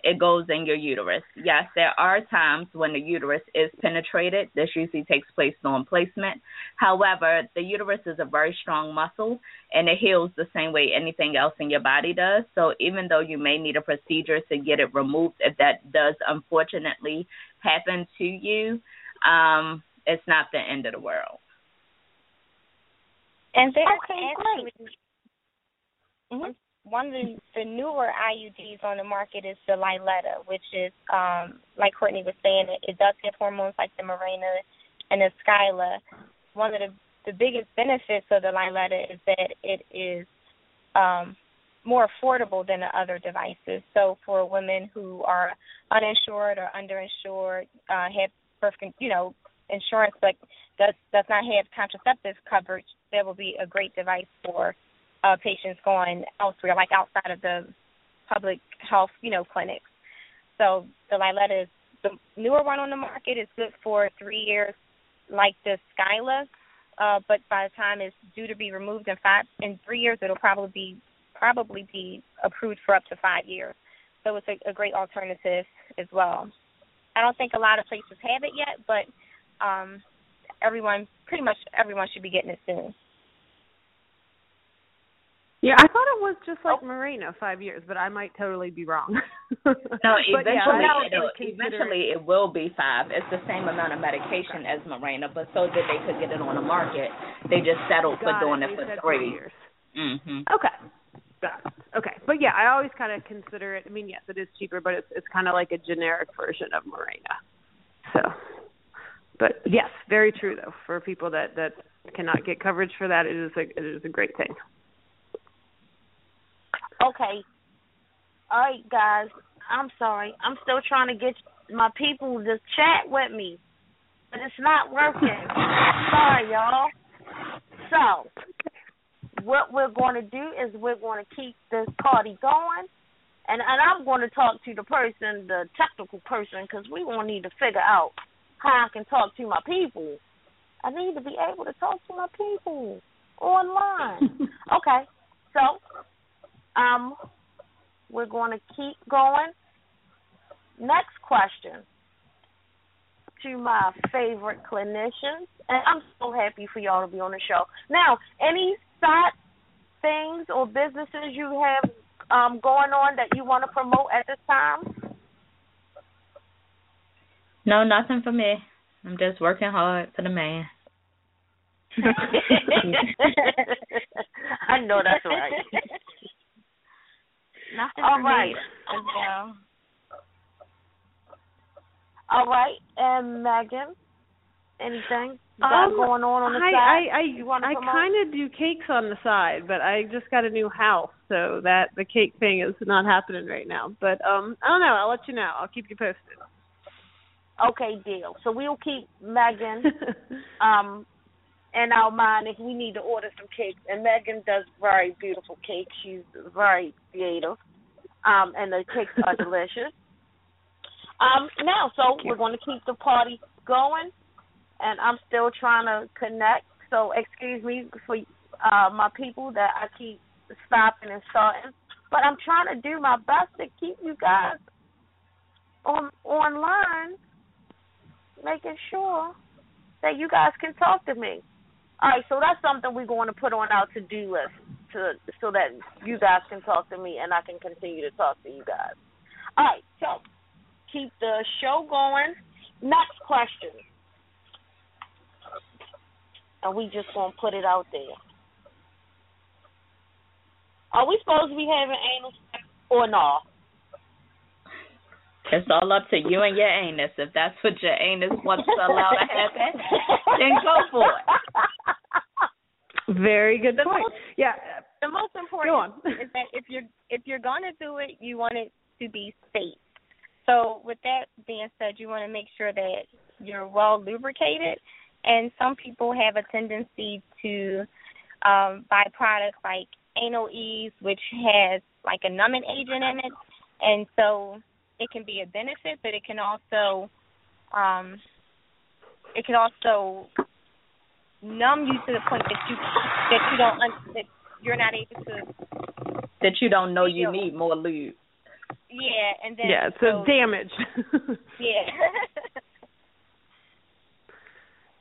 it goes in your uterus. Yes, there are times when the uterus is penetrated. This usually takes place on placement. However, the uterus is a very strong muscle and it heals the same way anything else in your body does. So even though you may need a procedure to get it removed, if that does unfortunately happen to you, um, it's not the end of the world. And there's okay, actually, mm-hmm one of the, the newer IUDs on the market is the Liletta, which is um like Courtney was saying, it, it does have hormones like the Mirena and the Skyla. One of the the biggest benefits of the Liletta is that it is um more affordable than the other devices. So for women who are uninsured or underinsured, uh, have birth, you know, insurance but does does not have contraceptive coverage, that will be a great device for uh, patients going elsewhere, like outside of the public health, you know, clinics. So the Liletta is the newer one on the market. is good for three years, like the Skyla, uh, but by the time it's due to be removed in five in three years, it'll probably be probably be approved for up to five years. So it's a, a great alternative as well. I don't think a lot of places have it yet, but um, everyone, pretty much everyone, should be getting it soon. Yeah, I thought it was just like oh. Mirena, five years, but I might totally be wrong. no, eventually, yeah, it'll, eventually it will be five. It's the same amount of medication as Mirena, but so that they could get it on the market, they just settled Got for doing it, it for three years. Mm-hmm. Okay. Okay, but yeah, I always kind of consider it. I mean, yes, it is cheaper, but it's it's kind of like a generic version of Mirena. So, but yes, very true though. For people that that cannot get coverage for that, it is a it is a great thing. Okay. All right, guys. I'm sorry. I'm still trying to get my people to chat with me, but it's not working. sorry, y'all. So, what we're going to do is we're going to keep this party going, and and I'm going to talk to the person, the technical person, because we going to need to figure out how I can talk to my people. I need to be able to talk to my people online. okay, so um, we're going to keep going. Next question to my favorite clinicians, and I'm so happy for y'all to be on the show. Now, any side things or businesses you have um, going on that you want to promote at this time? No, nothing for me. I'm just working hard for the man. I know that's right. Nothing All for right. me. Yeah. All right, and Megan, anything you got Um, going on on the I, side? I I you I kind of do cakes on the side, but I just got a new house, so that the cake thing is not happening right now. But um, I don't know. I'll let you know. I'll keep you posted. Okay, deal. So we'll keep Megan um in our mind if we need to order some cakes. And Megan does very beautiful cakes. She's very creative. Um, and the cakes are delicious. Um, now, so we're going to keep the party going, and I'm still trying to connect. So excuse me for uh, my people that I keep stopping and starting, but I'm trying to do my best to keep you guys on online, making sure that you guys can talk to me. All right, so that's something we're going to put on our to-do list to so that you guys can talk to me and I can continue to talk to you guys. All right, so keep the show going. Next question. And we just gonna put it out there. Are we supposed to be having anal sex or no? It's all up to you and your anus. If that's what your anus wants to allow to happen, then go for it. Very good The point. most- yeah. The most Go important on. is that if you're if you're gonna do it, you want it to be safe. So with that being said, you want to make sure that you're well lubricated. And some people have a tendency to um, buy products like Anal Eze, which has like a numbing agent in it, and so it can be a benefit, but it can also um, it can also numb you to the point that you that you don't that you're not able to That you don't know you need more lube. yeah and then Yeah. so, So damage. yeah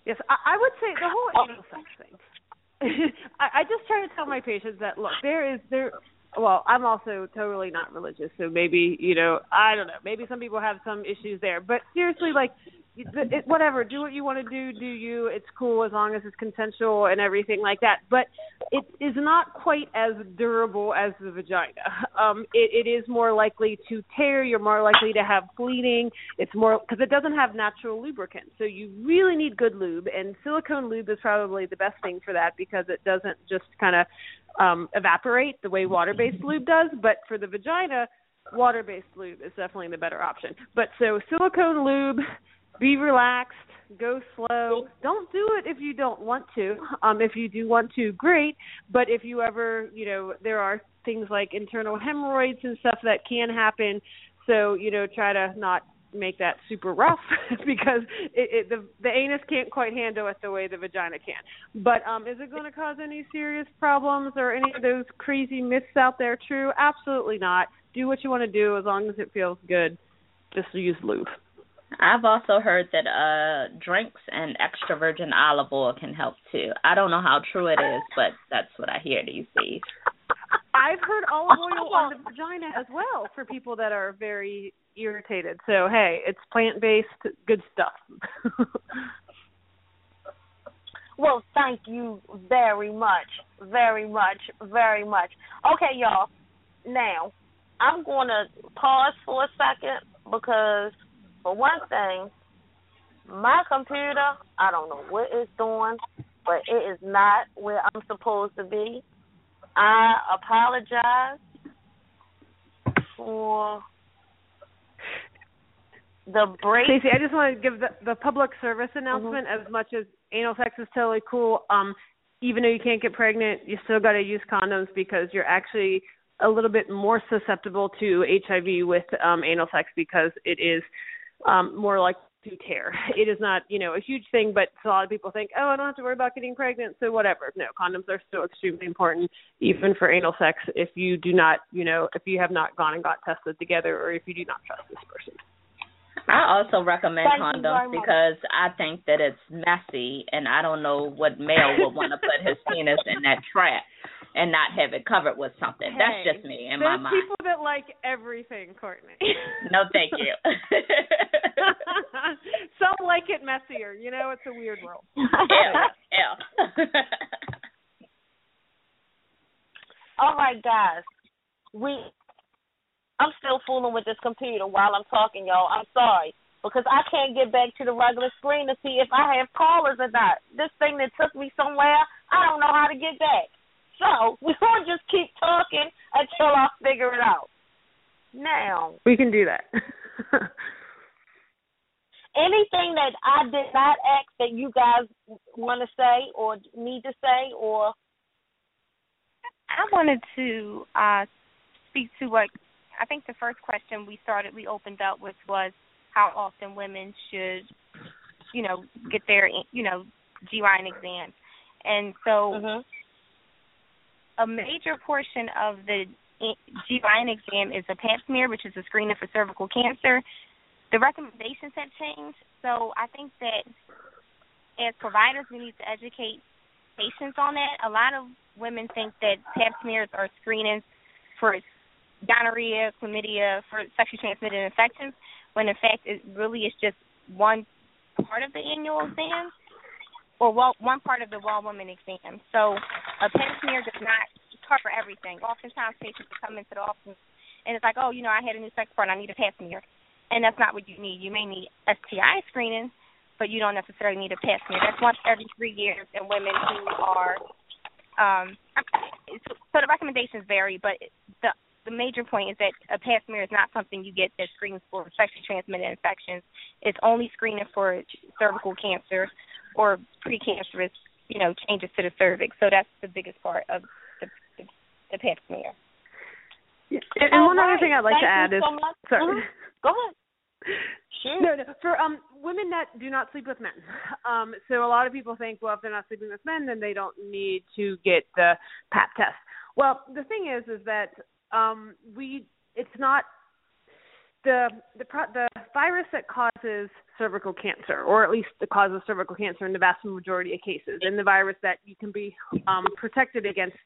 Yes, I, I would say the whole Oh. anal sex thing. I, I just try to tell my patients that look, there is there. Well, I'm also totally not religious, so maybe you know, I don't know. Maybe some people have some issues there, but seriously, like, it, whatever. Do what you want to do. Do you? It's cool as long as it's consensual and everything like that. But it is not quite as durable as the vagina. Um, it, it is more likely to tear. You're more likely to have bleeding. It's more because it doesn't have natural lubricant. So you really need good lube, and silicone lube is probably the best thing for that because it doesn't just kind of um, evaporate the way water-based lube does. But for the vagina, water-based lube is definitely the better option. But so silicone lube, be relaxed, go slow. Don't do it if you don't want to. Um, if you do want to, great. But if you ever, you know, there are things like internal hemorrhoids and stuff that can happen. So you know, try to not make that super rough because it, it the the anus can't quite handle it the way the vagina can. But um is it going to cause any serious problems or any of those crazy myths out there true? Absolutely not. Do what you want to do as long as it feels good. Just use lube. I've also heard that uh drinks and extra virgin olive oil can help too. I don't know how true it is, but that's what I hear these days. I've heard olive oil on the vagina as well for people that are very irritated. So hey, it's plant based, good stuff. Well, thank you very much, very much, very much. Okay, y'all. Now, I'm going to pause for a second because, for one thing, my computer, I don't know what it's doing, but it is not where I'm supposed to be. I apologize for the break. Stacey, I just want to give the, the public service announcement. As much as anal sex is totally cool, um, even though you can't get pregnant, you still got to use condoms because you're actually a little bit more susceptible to HIV with um, anal sex because it is um, more like to tear. It is not, you know, a huge thing, but a lot of people think, oh, I don't have to worry about getting pregnant, so whatever. No, condoms are still extremely important, even for anal sex, if you do not, you know, if you have not gone and got tested together, or if you do not trust this person. I also recommend Thank condoms because I think that it's messy, and I don't know what male would want to put his penis in that trap and not have it covered with something. That's just me in my There's mind. people that like everything, Courtney. No, thank you. Some like it messier. You know, it's a weird world. yeah, yeah. All right, guys. We I'm still fooling with this computer while I'm talking, y'all. I'm sorry. Because I can't get back to the regular screen to see if I have callers or not. This thing that took me somewhere, I don't know how to get back. So we're gonna just keep talking until I figure it out. Now, We can do that. anything that I did not ask that you guys want to say or need to say or I wanted to uh, speak to what I think the first question we started, we opened up with was how often women should, you know, get their, you know, GYN exams. And so Mhm. A major portion of the GYN exam is a pap smear, which is a screening for cervical cancer. The recommendations have changed, so I think that as providers, we need to educate patients on that. A lot of women think that pap smears are screenings for gonorrhea, chlamydia, for sexually transmitted infections, when in fact it really is just one part of the annual exam, or well, one part of the well woman exam. So a pap smear does not cover everything. Oftentimes patients come into the office and it's like, oh, you know, I had a new sex partner, I need a pap smear. And that's not what you need. You may need STI screening, but you don't necessarily need a pap smear. That's once every three years in women who are um so the recommendations vary, but the the major point is that a pap smear is not something you get that screens for sexually transmitted infections. It's only screening for cervical cancer or precancerous, you know, changes to the cervix. So that's the biggest part of the the, the pap smear. and and one All other thing I'd like Thank to add is so much. sorry. Mhm. Go ahead. Shoot. No, no. For um women that do not sleep with men. Um so a lot of people think, well, if they're not sleeping with men, then they don't need to get the pap test. Well, the thing is is that um we it's not the the the virus that causes cervical cancer, or at least the cause of cervical cancer in the vast majority of cases, and the virus that you can be um, protected against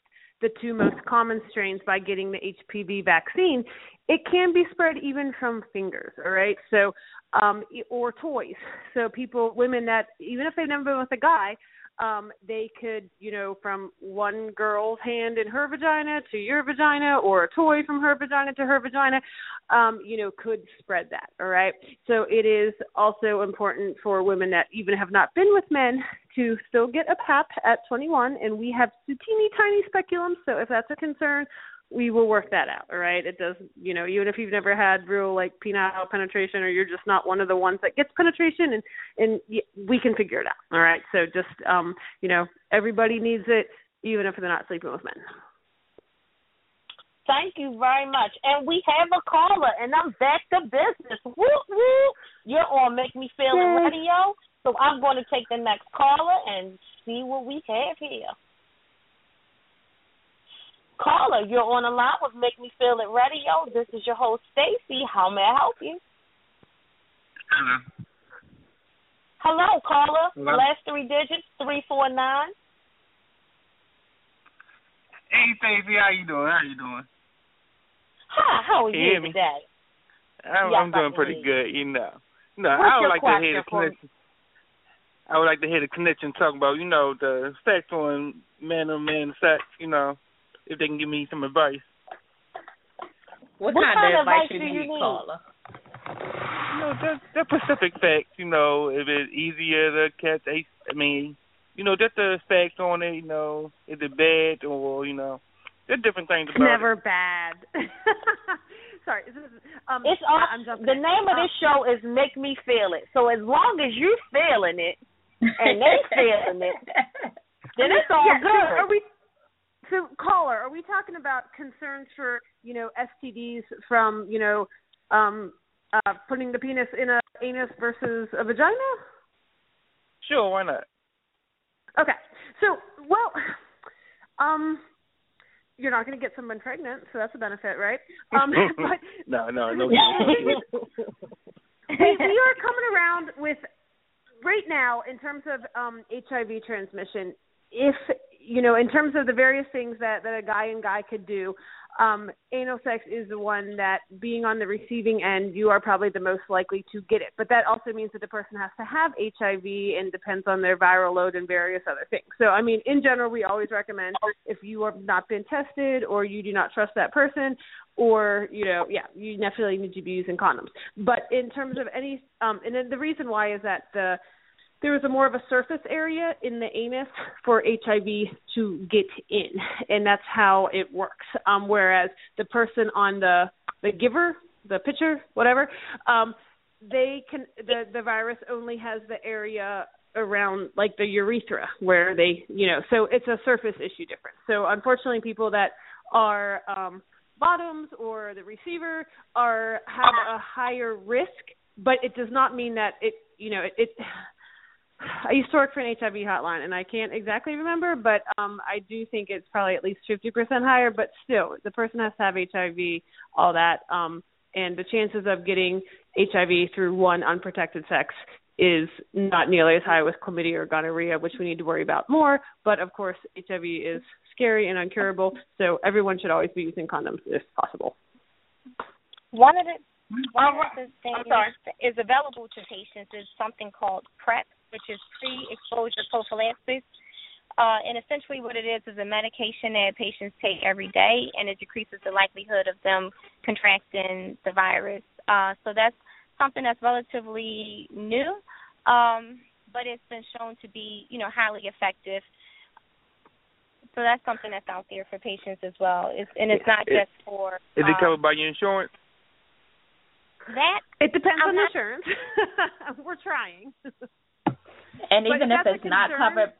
the two most common strains by getting the HPV vaccine, it can be spread even from fingers, all right? So, um, or toys. So people, women that even if they've never been with a guy, um, they could, you know, from one girl's hand in her vagina to your vagina, or a toy from her vagina to her vagina, um, you know, could spread that. All right. So it is also important for women that even have not been with men to still get a PAP at 21, and we have teeny tiny speculums. So if that's a concern, we will work that out. All right. It does, you know, even if you've never had real like penile penetration, or you're just not one of the ones that gets penetration, and and we can figure it out. All right. So just, um, you know, everybody needs it, even if they're not sleeping with men. Thank you very much. And we have a caller, and I'm back to business. Woo woo! You're on Make Me Feel It Radio, so I'm going to take the next caller and see what we have here. Caller, you're on the line with Make Me Feel It Radio. This is your host, Stacy. How may I help you? Hello. Hello, caller. Hello. Last three digits, 349. Hey, Stacy, how you doing? How you doing? Hi, how are Can you you today? I'm, Yes, I'm doing pretty hear good, you know. No, What's I would your like to hear the question connection. I would like to hear the connection talk about, you know, the sex on man on man sex, you know, if they can give me some advice. What, What kind, kind of of advice advice do you need, need? caller? You know, just the specific facts, you know, if it's easier to catch a, I mean, you know, just the facts on it, you know, is it bad or, you know, there's different things It's about never it. bad. Sorry. This is, um, It's all, I'm the name of this show is Make Me Feel It. So as long as you feeling it and they feeling it, then it's all yeah, so good. are we? So caller, are we talking about concerns for you know STDs from you know um uh putting the penis in a anus versus a vagina? Sure, why not? Okay. So, well, um, you're not going to get someone pregnant, so that's a benefit, right? Um, but no, no, no. we, we are coming around with right now in terms of um, HIV transmission. If you know, in terms of the various things that that a guy and guy could do, um, anal sex is the one that being on the receiving end, you are probably the most likely to get it. But that also means that the person has to have HIV and depends on their viral load and various other things. So, I mean, in general, we always recommend if you have not been tested or you do not trust that person, or you know, yeah, you definitely need to be using condoms. But in terms of any, um, and then the reason why is that the there is a more of a surface area in the anus for HIV to get in, and that's how it works. Um, whereas the person on the the giver, the pitcher, whatever, um, they can the the virus only has the area around like the urethra where they you know so it's a surface issue difference. So unfortunately, people that are um, bottoms or the receiver are have a higher risk, but it does not mean that it you know it, it I used to work for an HIV hotline, and I can't exactly remember, but um, I do think it's probably at least 50% higher. But still, the person has to have HIV, all that, um, and the chances of getting HIV through one unprotected sex is not nearly as high with chlamydia or gonorrhea, which we need to worry about more. But of course, HIV is scary and uncurable, so everyone should always be using condoms if possible. One of the one of the things is available to patients is something called PrEP, which is pre-exposure prophylaxis. Uh, and essentially, what it is is a medication that patients take every day, and it decreases the likelihood of them contracting the virus. Uh, so that's something that's relatively new, um, but it's been shown to be, you know, highly effective. So that's something that's out there for patients as well. It's, and it's not It- just for. Is it um, covered by your insurance? That It depends I'm on the not- insurance. We're trying. And But even if if it's not covered,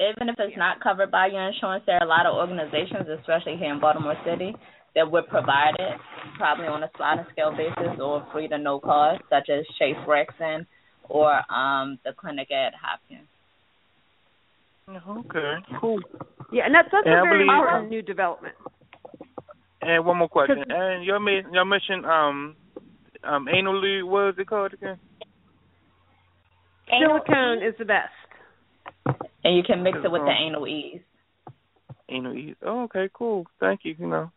even if it's not covered by your insurance, there are a lot of organizations, especially here in Baltimore City, that would provide it, probably on a sliding scale basis or free to no cost, such as Chase Brexton or um the clinic at Hopkins. Okay, cool. Yeah, and that's that's And I a very believe- important new development. And one more question. And you made you mentioned um um anal lube. What is it called again? Silicone is the best. And you can mix it with the Mhm. Anal Eze. Anal Eze. Oh, okay, cool. Thank you. You know,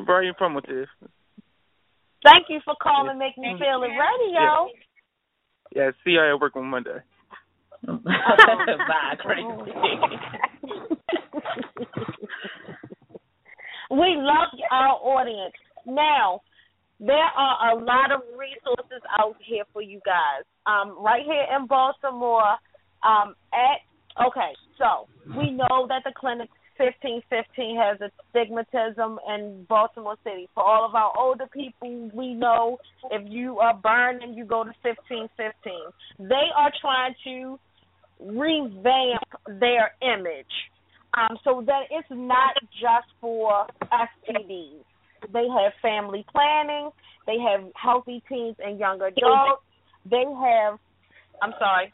very informative. Thank you for calling Make Me Feel It Radio. Yeah, see you at work on Monday. Bye, crazy. we love our audience. Now, there are a lot of resources out here for you guys. Um, right here in Baltimore, um, at okay, so we know that the clinic fifteen fifteen has a stigmatism in Baltimore City. For all of our older people, we know if you are burning, you go to fifteen fifteen. They are trying to revamp their image um, so that it's not just for STDs. They have family planning. They have healthy teens and young adults. They have, I'm sorry.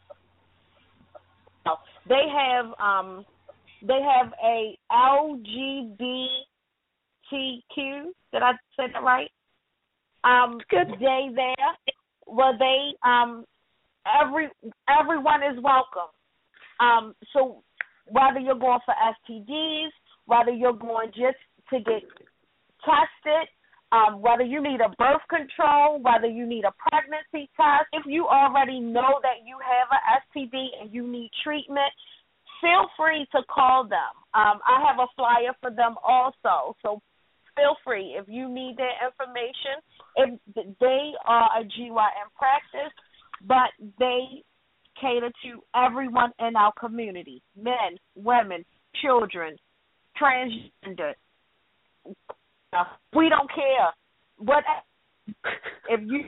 No, They have um, they have a LGBTQ. Did I say that right? Um, Good. Day there, where they um, every everyone is welcome. Um, so whether you're going for STDs, whether you're going just to get tested, um, whether you need a birth control, whether you need a pregnancy test, if you already know that you have a STD and you need treatment, feel free to call them. Um, I have a flyer for them also, so feel free if you need their information. If they are a GYN practice, but they cater to everyone in our community men, women, children, transgender. We don't care. What if you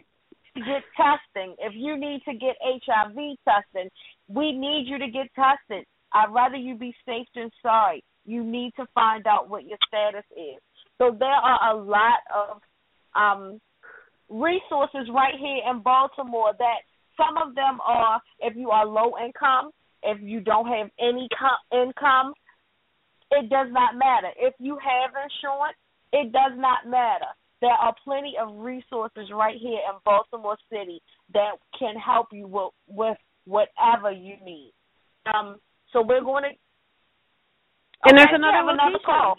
get testing, if you need to get HIV testing, we need you to get tested. I'd rather you be safe than sorry. You need to find out what your status is. So there are a lot of um, resources right here in Baltimore that some of them are if you are low income, if you don't have any com- income, it does not matter. If you have insurance, it does not matter. There are plenty of resources right here in Baltimore City that can help you with, with whatever you need. Um, so we're going to. And there's another another call.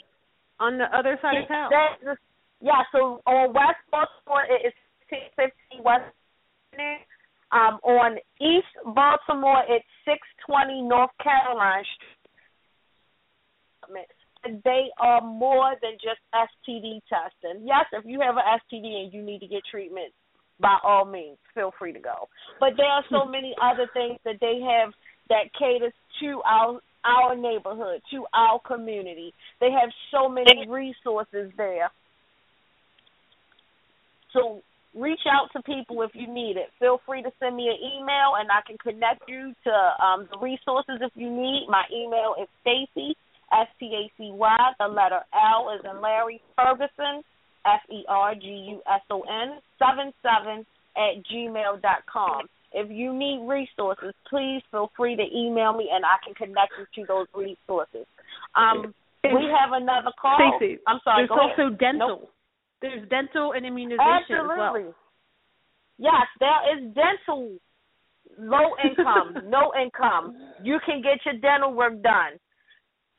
on the other side of town. That- yeah, so on West Baltimore it is six fifteen West. Um, on East Baltimore it's six twenty North Caroline Street. They are more than just STD testing. Yes, if you have an STD and you need to get treatment, by all means, feel free to go. But there are so many other things that they have that caters to our our neighborhood, to our community. They have so many resources there. So reach out to people if you need it. Feel free to send me an email and I can connect you to um, the resources if you need. My email is Stacy S T A C Y. The letter L is in Larry Ferguson F E R G U S O N seven seven at gmail dot com. If you need resources, please feel free to email me and I can connect you to those resources. Um, we have another call. Stacey, I'm sorry. there's go ahead. also dental. Nope. There's dental and immunization Absolutely. as well. Yes, there is dental. Low income, no income. You can get your dental work done.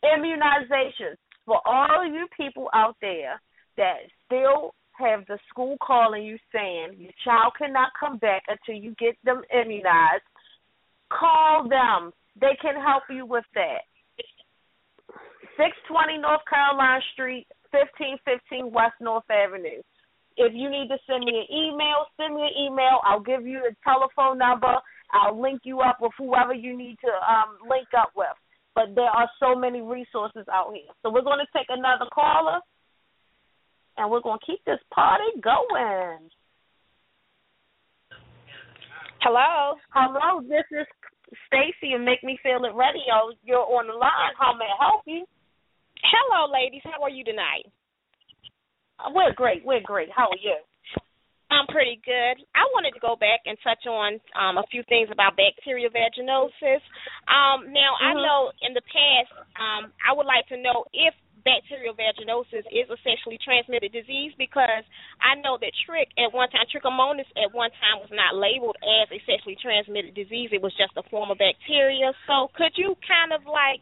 Immunizations for all you people out there that still have the school calling you saying your child cannot come back until you get them immunized. Call them. They can help you with that. 620 North Caroline Street, 1515 West North Avenue. If you need to send me an email, send me an email. I'll give you the telephone number. I'll link you up with whoever you need to um, link up with. But there are so many resources out here. So we're going to take another caller, and we're going to keep this party going. Hello. Hello, this is Stacy, and make me feel it radio. You're on the line. How may I help you? Hello, ladies. How are you tonight? Uh, we're great. We're great. How are you? I'm pretty good. I wanted to go back and touch on um, a few things about bacterial vaginosis. Um, now, I Mhm. know in the past, um, I would like to know if bacterial vaginosis is a sexually transmitted disease because I know that trich at one time, trichomonas at one time was not labeled as a sexually transmitted disease. It was just a form of bacteria. So, could you kind of like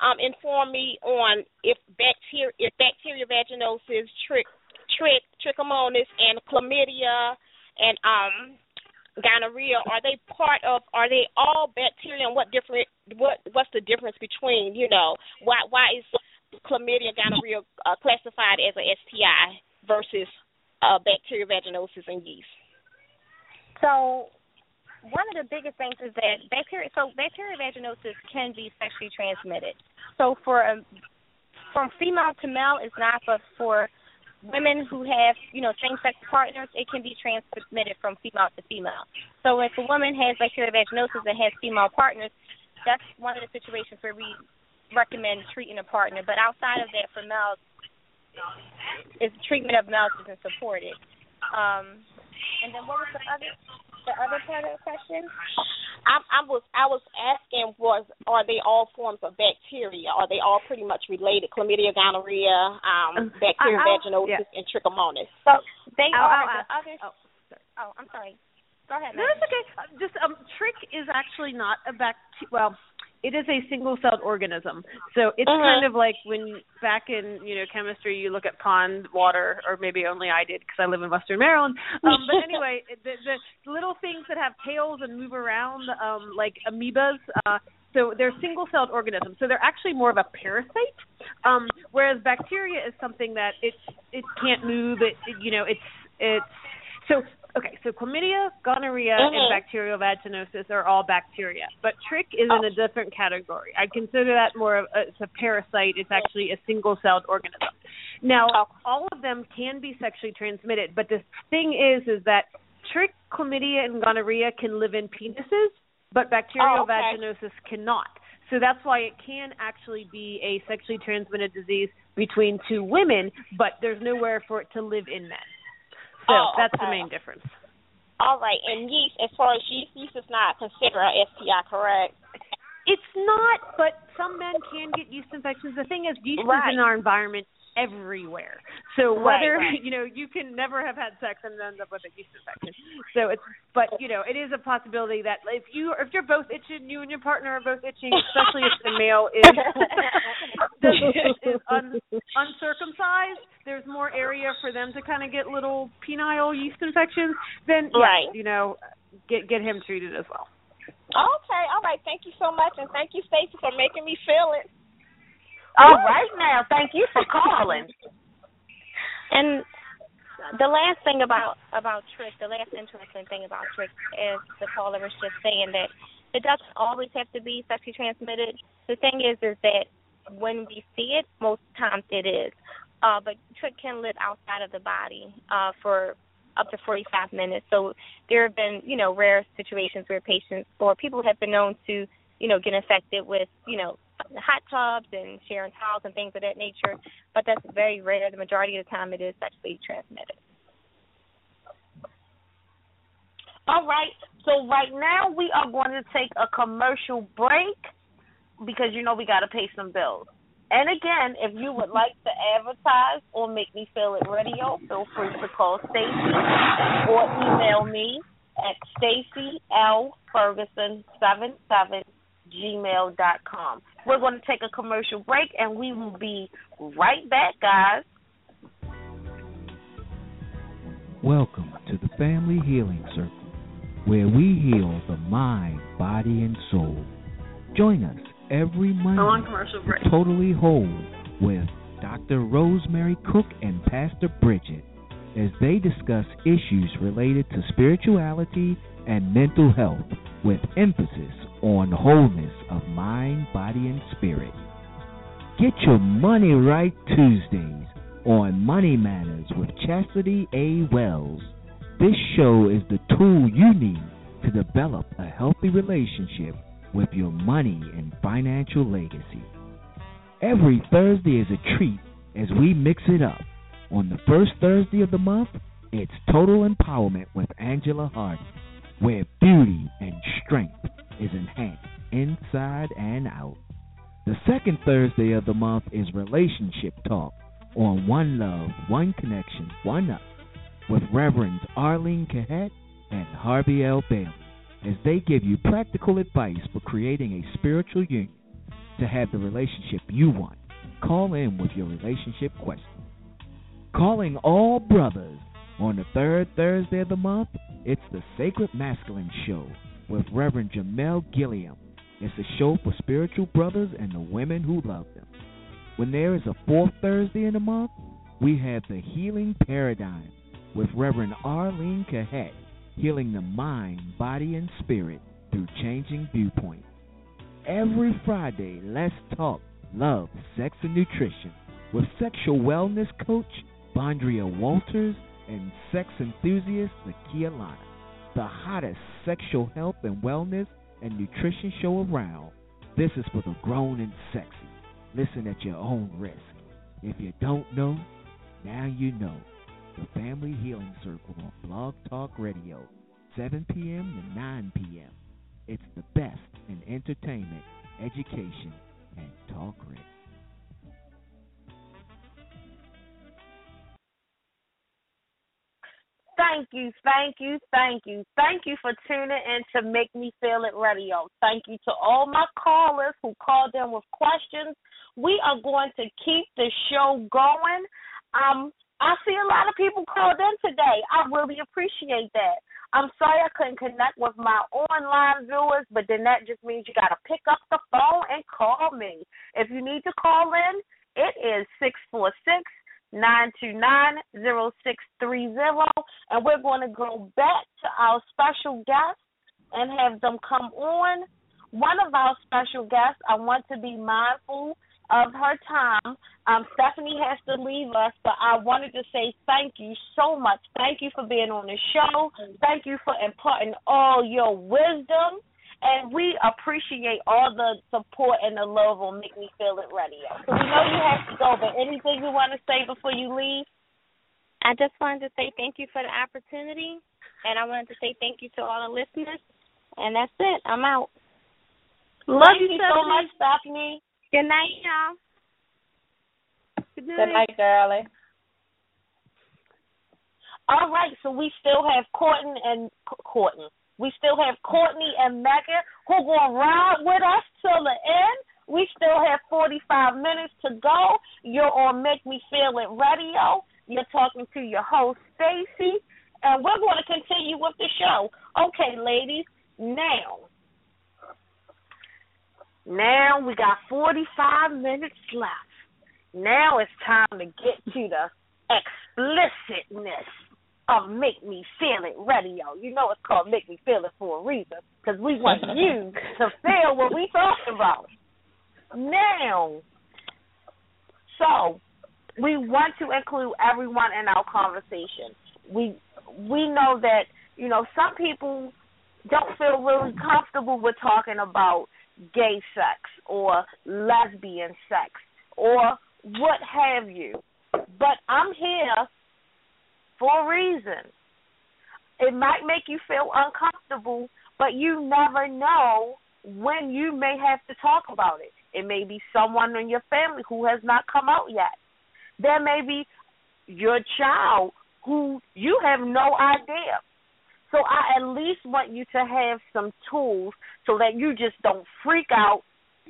um, inform me on if bacteria, if bacterial vaginosis, trich, trichomonas, and chlamydia, and um, gonorrhea are they part of? Are they all bacteria? And what different? What what's the difference between? You know, why why is chlamydia, gonorrhea uh, classified as a STI versus uh, bacterial vaginosis and yeast? So one of the biggest things is that bacteria so bacterial vaginosis can be sexually transmitted. So for um, from female to male it's not but for women who have, you know, same sex partners, it can be transmitted from female to female. So if a woman has bacterial vaginosis and has female partners, that's one of the situations where we recommend treating a partner. But outside of that for males is treatment of males isn't supported. Um and then what was the other the other part of the question? I, I was I was asking was are they all forms of bacteria? Are they all pretty much related? Chlamydia, gonorrhea, um, bacterial I'll- vaginosis, yeah. and trichomonas. So they I'll- are I'll the ask- other. oh, Oh, I'm sorry. Go ahead. No, Maggie. it's okay. Uh, Just um, trich is actually not a bacteria. Well, it is a single-celled organism. So it's Mhm. kind of like when back in you know chemistry, you look at pond water, or maybe only I did because I live in Western Maryland. Um, but anyway, the, the little things that have tails and move around, um, like amoebas. Uh, so they're single-celled organisms. So they're actually more of a parasite. Um, whereas bacteria is something that it it can't move. It, it you know it's it's so okay. So chlamydia, gonorrhea, and Mhm. bacterial vaginosis are all bacteria, but trich is in a different category. I consider that more of a, it's a parasite. It's actually a single-celled organism. Now, all of them can be sexually transmitted, but the thing is, is that trich, chlamydia, and gonorrhea can live in penises, but bacterial Oh, okay. vaginosis cannot. So that's why it can actually be a sexually transmitted disease between two women, but there's nowhere for it to live in men. So Oh, that's the main difference. All right, and yeast, as far as yeast, yeast is not considered a STI, correct? It's not, but some men can get yeast infections. The thing is, yeast Right. is in our environment everywhere. So whether Right, right. you know you can never have had sex and end up with a yeast infection. So it's but you know it is a possibility that if you if you're both itching, you and your partner are both itching, especially if the male is is un, uncircumcised. There's more area for them to kind of get little penile yeast infections. Then yeah, Right. you know get get him treated as well. Okay, all right. Thank you so much, and thank you, Stacy, for making me feel it. All right now, thank you for calling. And the last thing about about trich, the last interesting thing about trich is the caller was just saying that it doesn't always have to be sexually transmitted. The thing is, is that when we see it, most times it is. Uh, but trich can live outside of the body uh, for up to 45 minutes. So there have been, you know, rare situations where patients or people have been known to, you know, get infected with, you know, hot tubs and sharing towels and things of that nature. But that's very rare. The majority of the time, it is sexually transmitted. All right. So right now we are going to take a commercial break because you know we got to pay some bills. And again, if you would like to advertise or make me feel it radio, feel free to call Stacy or email me at Stacy L Ferguson seven seven gmail dot com. We're going to take a commercial break and we will be right back, guys. Welcome to the Family Healing Circle, where we heal the mind, body, and soul. Join us every Go on Monday commercial to break. Totally Whole with Dr. Rosemary Cook and Pastor Bridget as they discuss issues related to spirituality and mental health with emphasis on wholeness of mind, body, and spirit. Get your money right Tuesdays on Money Matters with Chastity A. Wells. This show is the tool you need to develop a healthy relationship with your money and financial legacy. Every Thursday is a treat as we mix it up. On the first Thursday of the month, it's Total Empowerment with Angela Harden, where beauty and strength is enhanced inside and out. The second Thursday of the month is Relationship Talk on One Love, One Connection, One Up with Reverends Arlene Cahet and Harvey L. Bailey as they give you practical advice for creating a spiritual union to have the relationship you want. Call in with your relationship question. Calling all brothers on the third Thursday of the month, it's the Sacred Masculine Show with Reverend Jamel Gilliam. It's a show for spiritual brothers and the women who love them. When there is a fourth Thursday in the month, we have the Healing Paradigm with Reverend Arlene Cahet, healing the mind, body, and spirit through changing viewpoints. Every Friday, let's talk love, sex, and nutrition with sexual wellness coach Bondria Walters and sex enthusiast Nakia Lana. The hottest sexual health and wellness and nutrition show around. This is for the grown and sexy. Listen at your own risk. If you don't know, now you know. The Family Healing Circle on Blog Talk Radio, 7 p.m. to 9 p.m. It's the best in entertainment, education, and talk radio. Thank you, thank you, thank you. Thank you for tuning in to Make Me Feel It Radio. Thank you to all my callers who called in with questions. We are going to keep the show going. Um, I see a lot of people called in today. I really appreciate that. I'm sorry I couldn't connect with my online viewers, but then that just means you got to pick up the phone and call me. If you need to call in, it is six four six nine two nine zero six three zero, and we're going to go back to our special guests and have them come on. One of our special guests, I want to be mindful of her time. Um, Stephanie has to leave us, but I wanted to say thank you so much. Thank you for being on the show. Thank you for imparting all your wisdom. And we appreciate all the support and the love on Make Me Feel It Radio. So we know you have to go, but anything you want to say before you leave? I just wanted to say thank you for the opportunity. And I wanted to say thank you to all the listeners. And that's it. I'm out. Love you so much, Stephanie. Good night, y'all. Good Good night, girlie. All right, so we still have Courtney and Courtney. We still have Courtney and Megan who gonna ride with us till the end. We still have 45 minutes to go. You're on Make Me Feel It Radio. You're talking to your host Stacy, and we're going to continue with the show. Okay, ladies. Now, now we got 45 minutes left. Now it's time to get to the explicitness of Make Me Feel It Radio. You know it's called Make Me Feel It for a reason because we want you to feel what we talking about. Now, so we want to include everyone in our conversation. We we know that you know some people don't feel really comfortable with talking about gay sex or lesbian sex or what have you. But I'm here for a reason. It might make you feel uncomfortable, but you never know when you may have to talk about it. It may be someone in your family who has not come out yet. There may be your child who you have no idea. So I at least want you to have some tools so that you just don't freak out,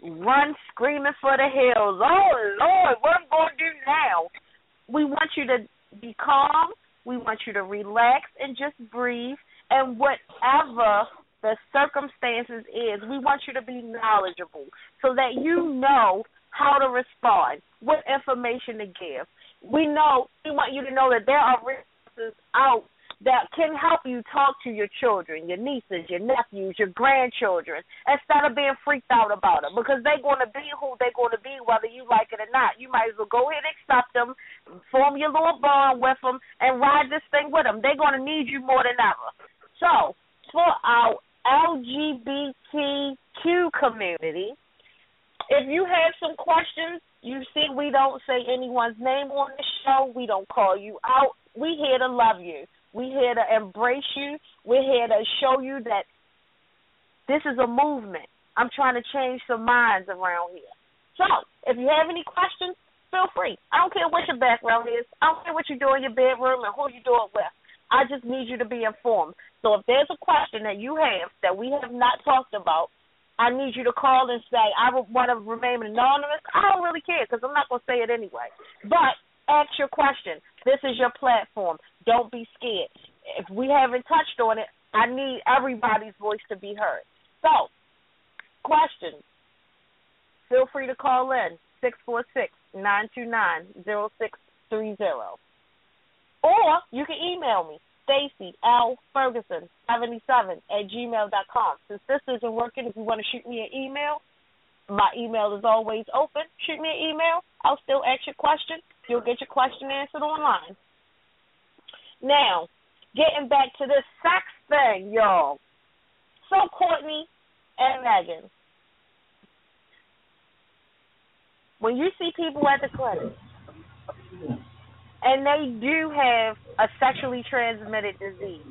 run screaming for the hills. Oh Lord, what am I going to do now? We want you to be calm. We want you to relax and just breathe. And whatever the circumstances is, we want you to be knowledgeable so that you know how to respond, what information to give. We know we want you to know that there are resources out that can help you talk to your children, your nieces, your nephews, your grandchildren, instead of being freaked out about them because they're going to be who they're going to be, whether you like it or not. You might as well go ahead and accept them, form your little bond with them, and ride this thing with them. They're going to need you more than ever. So, for our LGBTQ community, if you have some questions, you see we don't say anyone's name on the show. We don't call you out. We here to love you. We here to embrace you. We're here to show you that this is a movement. I'm trying to change some minds around here. So, if you have any questions, feel free. I don't care what your background is. I don't care what you do in your bedroom and who you do it with. I just need you to be informed. So if there's a question that you have that we have not talked about, I need you to call and say, I want to remain anonymous. I don't really care because I'm not going to say it anyway. But ask your question. This is your platform. Don't be scared. If we haven't touched on it, I need everybody's voice to be heard. So, questions. Feel free to call in six four six nine two nine zero six three zero, or you can email me Stacy L Ferguson seventy seven at gmail dot com. Since this isn't working, if you want to shoot me an email, my email is always open. Shoot me an email. I'll still ask your question. You'll get your question answered online. Now, getting back to this sex thing, y'all. So Courtney and Megan, when you see people at the clinic and they do have a sexually transmitted disease,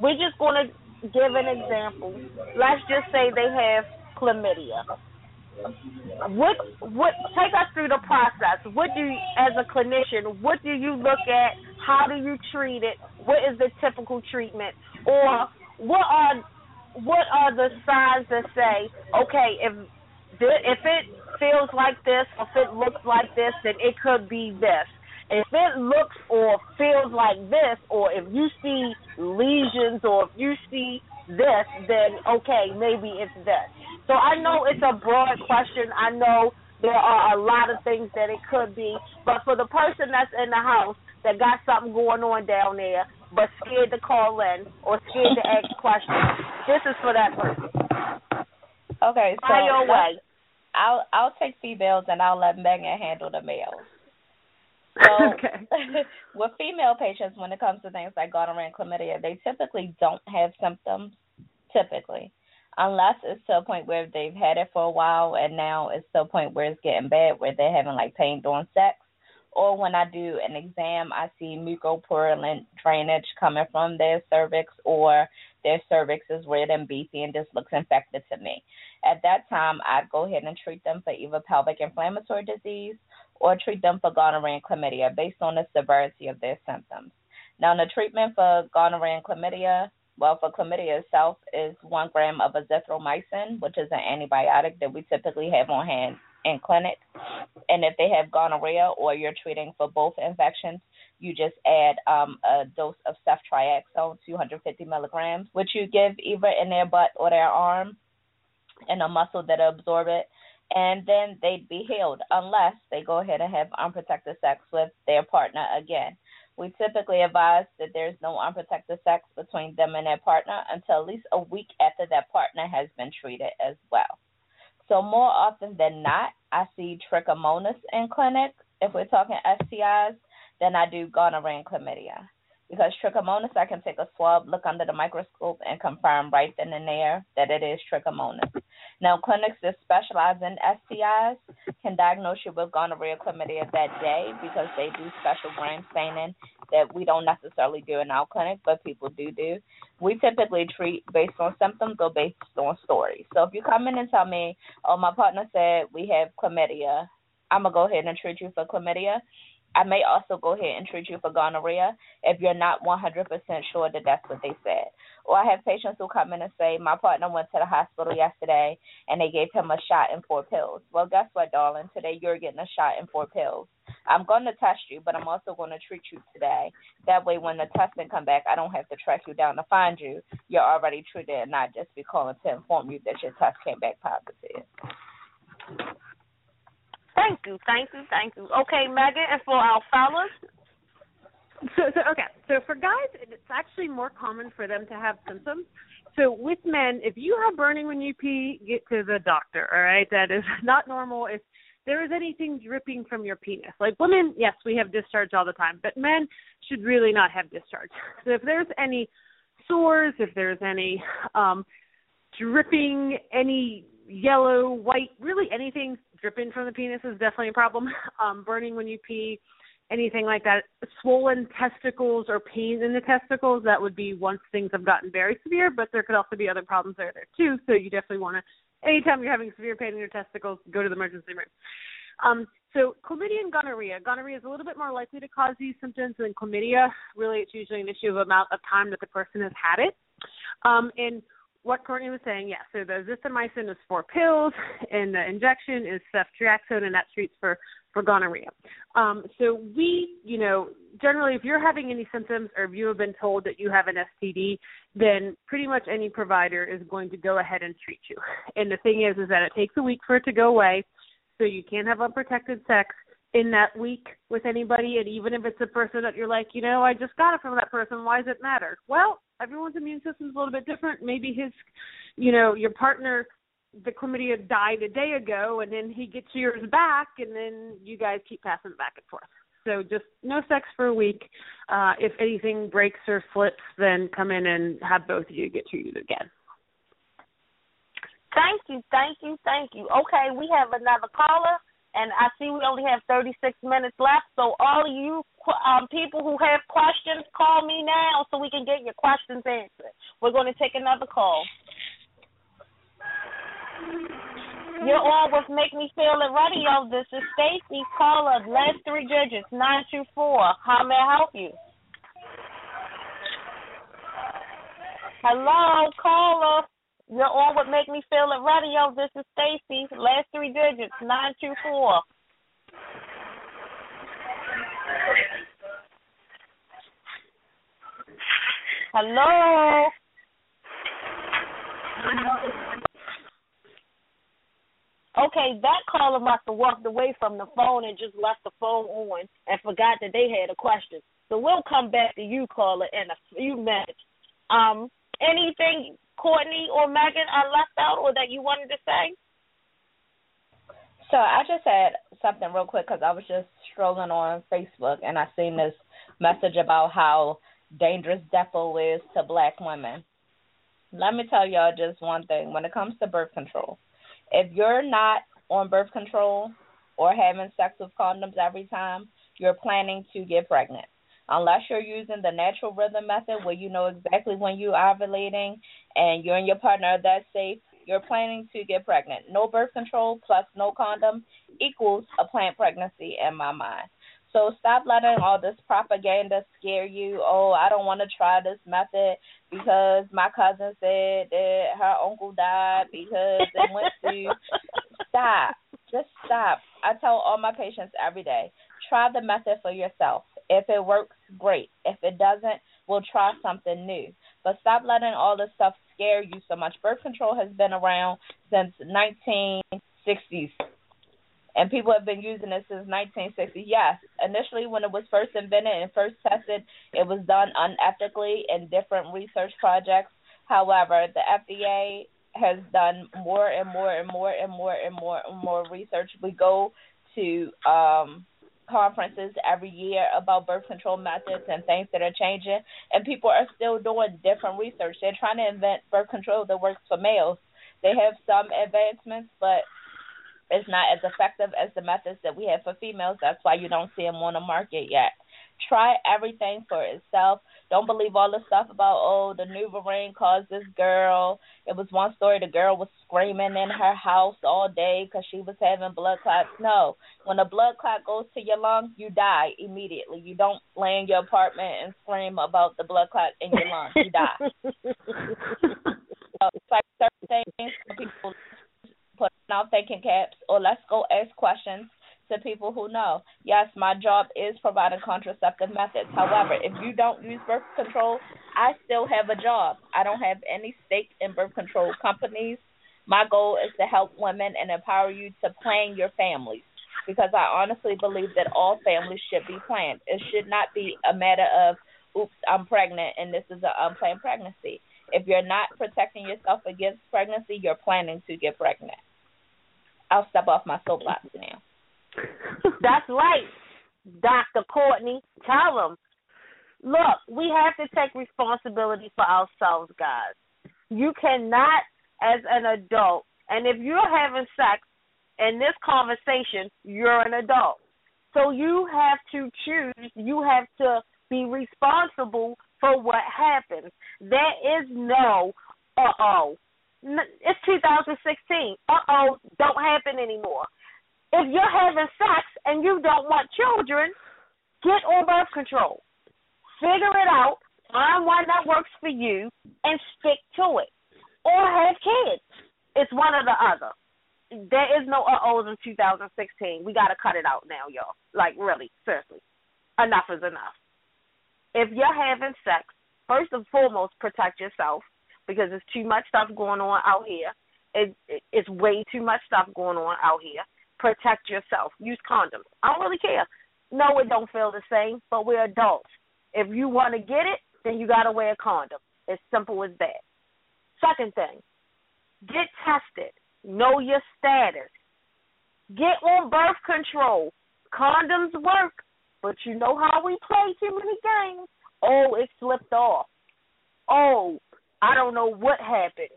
we're just going to give an example. Let's just say they have chlamydia. What what take us through the process? What do you, as a clinician, what do you look at? How do you treat it? What is the typical treatment? Or what are what are the signs that say, okay, if if it feels like this, if it looks like this, then it could be this. If it looks or feels like this, or if you see lesions, or if you see this, then okay, maybe it's this. So I know it's a broad question. I know there are a lot of things that it could be, but for the person that's in the house that got something going on down there, but scared to call in or scared to ask questions, this is for that person. Okay, so By your way. I'll I'll take females and I'll let Megan handle the males. So okay. with female patients, when it comes to things like gonorrhea and chlamydia, they typically don't have symptoms. Typically, unless it's to a point where they've had it for a while and now it's to a point where it's getting bad, where they're having like pain during sex, or when I do an exam, I see mucopurulent drainage coming from their cervix, or their cervix is red and beefy and just looks infected to me. At that time, I'd go ahead and treat them for either pelvic inflammatory disease or treat them for gonorrhea and chlamydia based on the severity of their symptoms. Now, the treatment for gonorrhea and chlamydia, well, for chlamydia itself, is one gram of azithromycin, which is an antibiotic that we typically have on hand in clinic. And if they have gonorrhea or you're treating for both infections, you just add um, a dose of ceftriaxone, 250 milligrams, which you give either in their butt or their arm, and a muscle that absorb it. And then they'd be healed unless they go ahead and have unprotected sex with their partner again. We typically advise that there's no unprotected sex between them and their partner until at least a week after that partner has been treated as well. So more often than not, I see trichomonas in clinic if we're talking STIs than I do gonorrhea and chlamydia because trichomonas, I can take a swab, look under the microscope, and confirm right then and there that it is trichomonas. Now, clinics that specialize in STIs can diagnose you with gonorrhea chlamydia that day because they do special gram staining that we don't necessarily do in our clinic, but people do do. We typically treat based on symptoms or based on stories. So if you come in and tell me, oh, my partner said we have chlamydia, I'm going to go ahead and treat you for chlamydia I may also go ahead and treat you for gonorrhea if you're not 100% sure that that's what they said. Or I have patients who come in and say, My partner went to the hospital yesterday and they gave him a shot and four pills. Well, guess what, darling? Today you're getting a shot and four pills. I'm going to test you, but I'm also going to treat you today. That way, when the testing come back, I don't have to track you down to find you. You're already treated and not just be calling to inform you that your test came back positive. Thank you, thank you, thank you. Okay, Megan, and for our fellas. So, so okay. So for guys, it's actually more common for them to have symptoms. So with men, if you have burning when you pee, get to the doctor. All right, that is not normal. If there is anything dripping from your penis, like women, yes, we have discharge all the time, but men should really not have discharge. So if there's any sores, if there's any um dripping, any yellow, white, really anything dripping from the penis is definitely a problem. Um, burning when you pee, anything like that. Swollen testicles or pain in the testicles, that would be once things have gotten very severe, but there could also be other problems there there too. So you definitely want to, anytime you're having severe pain in your testicles, go to the emergency room. Um, so chlamydia and gonorrhea. Gonorrhea is a little bit more likely to cause these symptoms than chlamydia. Really, it's usually an issue of amount of time that the person has had it. Um, and what Courtney was saying. Yeah, so the azithromycin is four pills, and the injection is ceftriaxone, and that treats for for gonorrhea. Um, so we, you know, generally, if you're having any symptoms or if you have been told that you have an STD, then pretty much any provider is going to go ahead and treat you. And the thing is, is that it takes a week for it to go away, so you can't have unprotected sex in that week with anybody and even if it's a person that you're like, you know, I just got it from that person, why does it matter? Well, everyone's immune system is a little bit different. Maybe his you know, your partner the chlamydia died a day ago and then he gets yours back and then you guys keep passing it back and forth. So just no sex for a week. Uh if anything breaks or slips, then come in and have both of you get treated again. Thank you, thank you, thank you. Okay, we have another caller and I see we only have 36 minutes left. So all of you um, people who have questions, call me now so we can get your questions answered. We're going to take another call. You're with Make Me Feel It Radio. This is Stacy. Caller, last three digits, 924. How may I help you? Hello, caller. You're on with Make Me Feel It Radio. This is Stacy. Last three digits, 924. Hello. Okay, that caller must have walked away from the phone and just left the phone on and forgot that they had a question. So we'll come back to you, caller, in a few minutes. Um, anything Courtney or Megan I left out or that you wanted to say? So I just had something real quick because I was just strolling on Facebook and I seen this message about how dangerous Depo is to black women. Let me tell y'all just one thing. When it comes to birth control, if you're not on birth control or having sex with condoms every time, you're planning to get pregnant. Unless you're using the natural rhythm method where you know exactly when you're ovulating and you and your partner are that safe, you're planning to get pregnant. No birth control plus no condom equals a planned pregnancy in my mind. So stop letting all this propaganda scare you. Oh, I don't want to try this method because my cousin said that her uncle died because they went to. stop. Just stop. I tell all my patients every day try the method for yourself. If it works, great. If it doesn't, we'll try something new. But stop letting all this stuff scare you so much. Birth control has been around since 1960s and people have been using it since 1960. Yes, initially when it was first invented and first tested, it was done unethically in different research projects. However, the FDA has done more and more and more and more and more and more research. We go to um conferences every year about birth control methods and things that are changing and people are still doing different research. They're trying to invent birth control that works for males. They have some advancements, but it's not as effective as the methods that we have for females. That's why you don't see them on the market yet. Try everything for itself. Don't believe all the stuff about oh the new NuvaRing caused this girl. It was one story the girl was screaming in her house all day because she was having blood clots. No, when a blood clot goes to your lung, you die immediately. You don't lay in your apartment and scream about the blood clot in your lung. You die. so it's like certain things people put out thinking caps or let's go ask questions to people who know. Yes, my job is providing contraceptive methods. However, if you don't use birth control, I still have a job. I don't have any stake in birth control companies. My goal is to help women and empower you to plan your families because I honestly believe that all families should be planned. It should not be a matter of, oops, I'm pregnant and this is an unplanned pregnancy. If you're not protecting yourself against pregnancy, you're planning to get pregnant. I'll step off my soapbox now. That's right, Dr. Courtney. Tell them. Look, we have to take responsibility for ourselves, guys. You cannot, as an adult, and if you're having sex in this conversation, you're an adult. So you have to choose, you have to be responsible for what happens. There is no, uh oh, it's 2016. Uh oh, don't happen anymore. If you're having sex and you don't want children, get on birth control. Figure it out, find one that works for you, and stick to it. Or have kids. It's one or the other. There is no uh ohs in 2016. We got to cut it out now, y'all. Like, really, seriously. Enough is enough. If you're having sex, first and foremost, protect yourself because there's too much stuff going on out here. It, it, it's way too much stuff going on out here. Protect yourself. Use condoms. I don't really care. No, it don't feel the same, but we're adults. If you want to get it, then you got to wear a condom. It's simple as that. Second thing, get tested. Know your status. Get on birth control. Condoms work, but you know how we play too many games. Oh, it slipped off. Oh, I don't know what happened.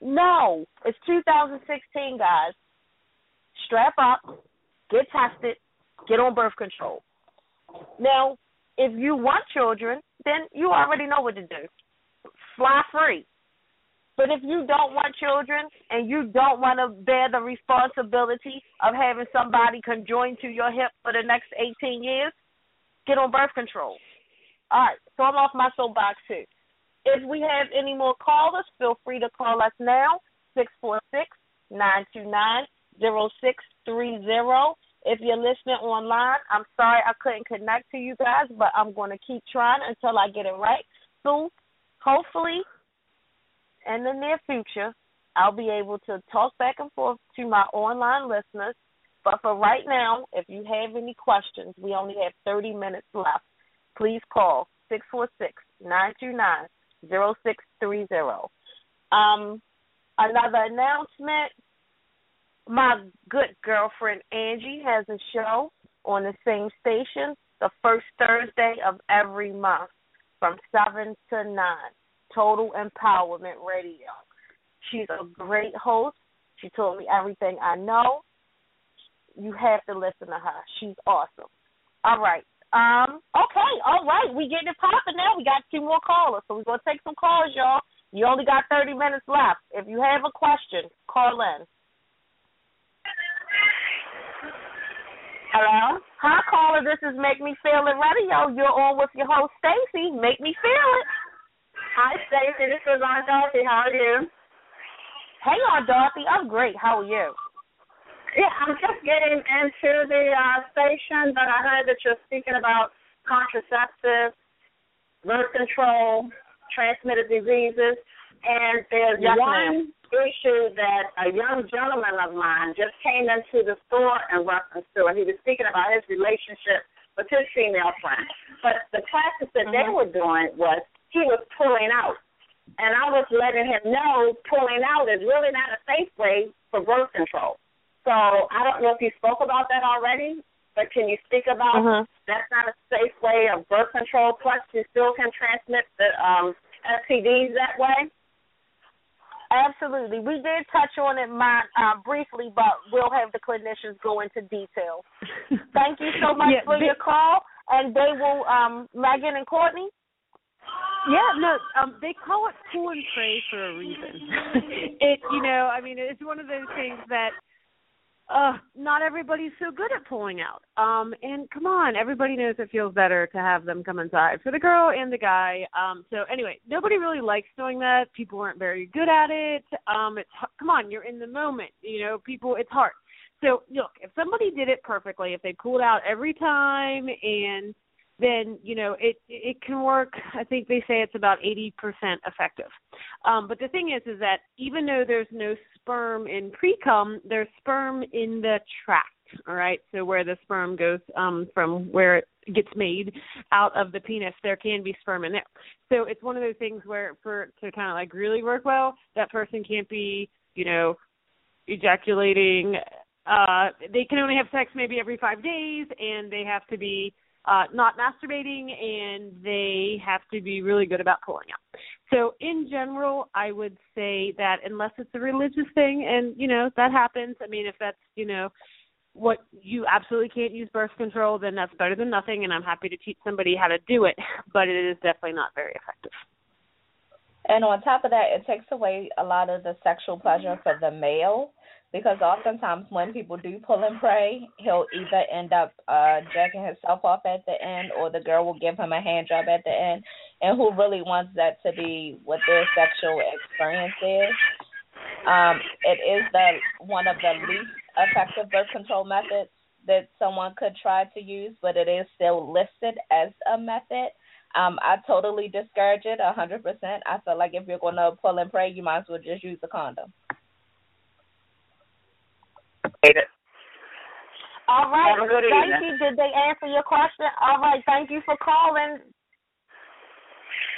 No, it's 2016, guys. Strap up, get tested, get on birth control. Now, if you want children, then you already know what to do. Fly free. But if you don't want children and you don't want to bear the responsibility of having somebody conjoined to your hip for the next 18 years, get on birth control. All right, so I'm off my soapbox too. If we have any more callers, feel free to call us now, six four six nine two nine zero six three zero. If you're listening online, I'm sorry I couldn't connect to you guys, but I'm going to keep trying until I get it right. So, hopefully, in the near future, I'll be able to talk back and forth to my online listeners. But for right now, if you have any questions, we only have 30 minutes left. Please call six four six nine two nine zero six three zero. Um, another announcement. My good girlfriend Angie has a show on the same station the first Thursday of every month from seven to nine. Total Empowerment Radio. She's a great host. She told me everything I know. You have to listen to her. She's awesome. All right. Um, okay, all right. We getting it popping now. We got two more callers, so we're gonna take some calls, y'all. You only got thirty minutes left. If you have a question, call in. Hello? Hi caller, this is Make Me Feel It Radio. You're on with your host Stacy. Make me feel it. Hi Stacy, this is Aunt Dorothy. How are you? Hey Aunt Dorothy, I'm great. How are you? Yeah, I'm just getting into the uh, station, but I heard that you're speaking about contraceptives, birth control, transmitted diseases, and there's Yes, one issue that a young gentleman of mine just came into the store in reference to, and he was speaking about his relationship with his female friend. But the practice that they Mhm. were doing was he was pulling out. And I was letting him know pulling out is really not a safe way for birth control. So I don't know if you spoke about that already, but can you speak about Mhm. that's not a safe way of birth control? Plus, you still can transmit the um, STDs that way. Absolutely. We did touch on it my, uh, briefly, but we'll have the clinicians go into detail. Thank you so much Yeah, for they- your call, and they will, um, Megan and Courtney. Yeah, no, um, they call it pull and pray for a reason. it, you know, I mean, it's one of those things that uh not everybody's so good at pulling out. Um and come on, everybody knows it feels better to have them come inside for the girl and the guy. Um so anyway, nobody really likes doing that. People aren't very good at it. Um it's come on, you're in the moment. You know, people it's hard. So look, if somebody did it perfectly, if they pulled out every time and then you know it it can work i think they say it's about 80% effective um but the thing is is that even though there's no sperm in pre-cum there's sperm in the tract all right? So where the sperm goes um from where it gets made out of the penis there can be sperm in there. So it's one of those things where for to kind of like really work well that person can't be you know ejaculating uh they can only have sex maybe every 5 days and they have to be uh, not masturbating, and they have to be really good about pulling out. So, in general, I would say that unless it's a religious thing, and you know that happens. I mean, if that's you know what you absolutely can't use birth control, then that's better than nothing, and I'm happy to teach somebody how to do it. But it is definitely not very effective. And on top of that, it takes away a lot of the sexual pleasure for the male because oftentimes when people do pull and pray, he'll either end up uh jacking himself off at the end or the girl will give him a hand job at the end. And who really wants that to be what their sexual experience is? Um, it is the one of the least effective birth control methods that someone could try to use, but it is still listed as a method. Um, I totally discourage it a hundred percent. I feel like if you're gonna pull and pray, you might as well just use a condom. All right. Have a thank you. Did they answer your question? All right. Thank you for calling.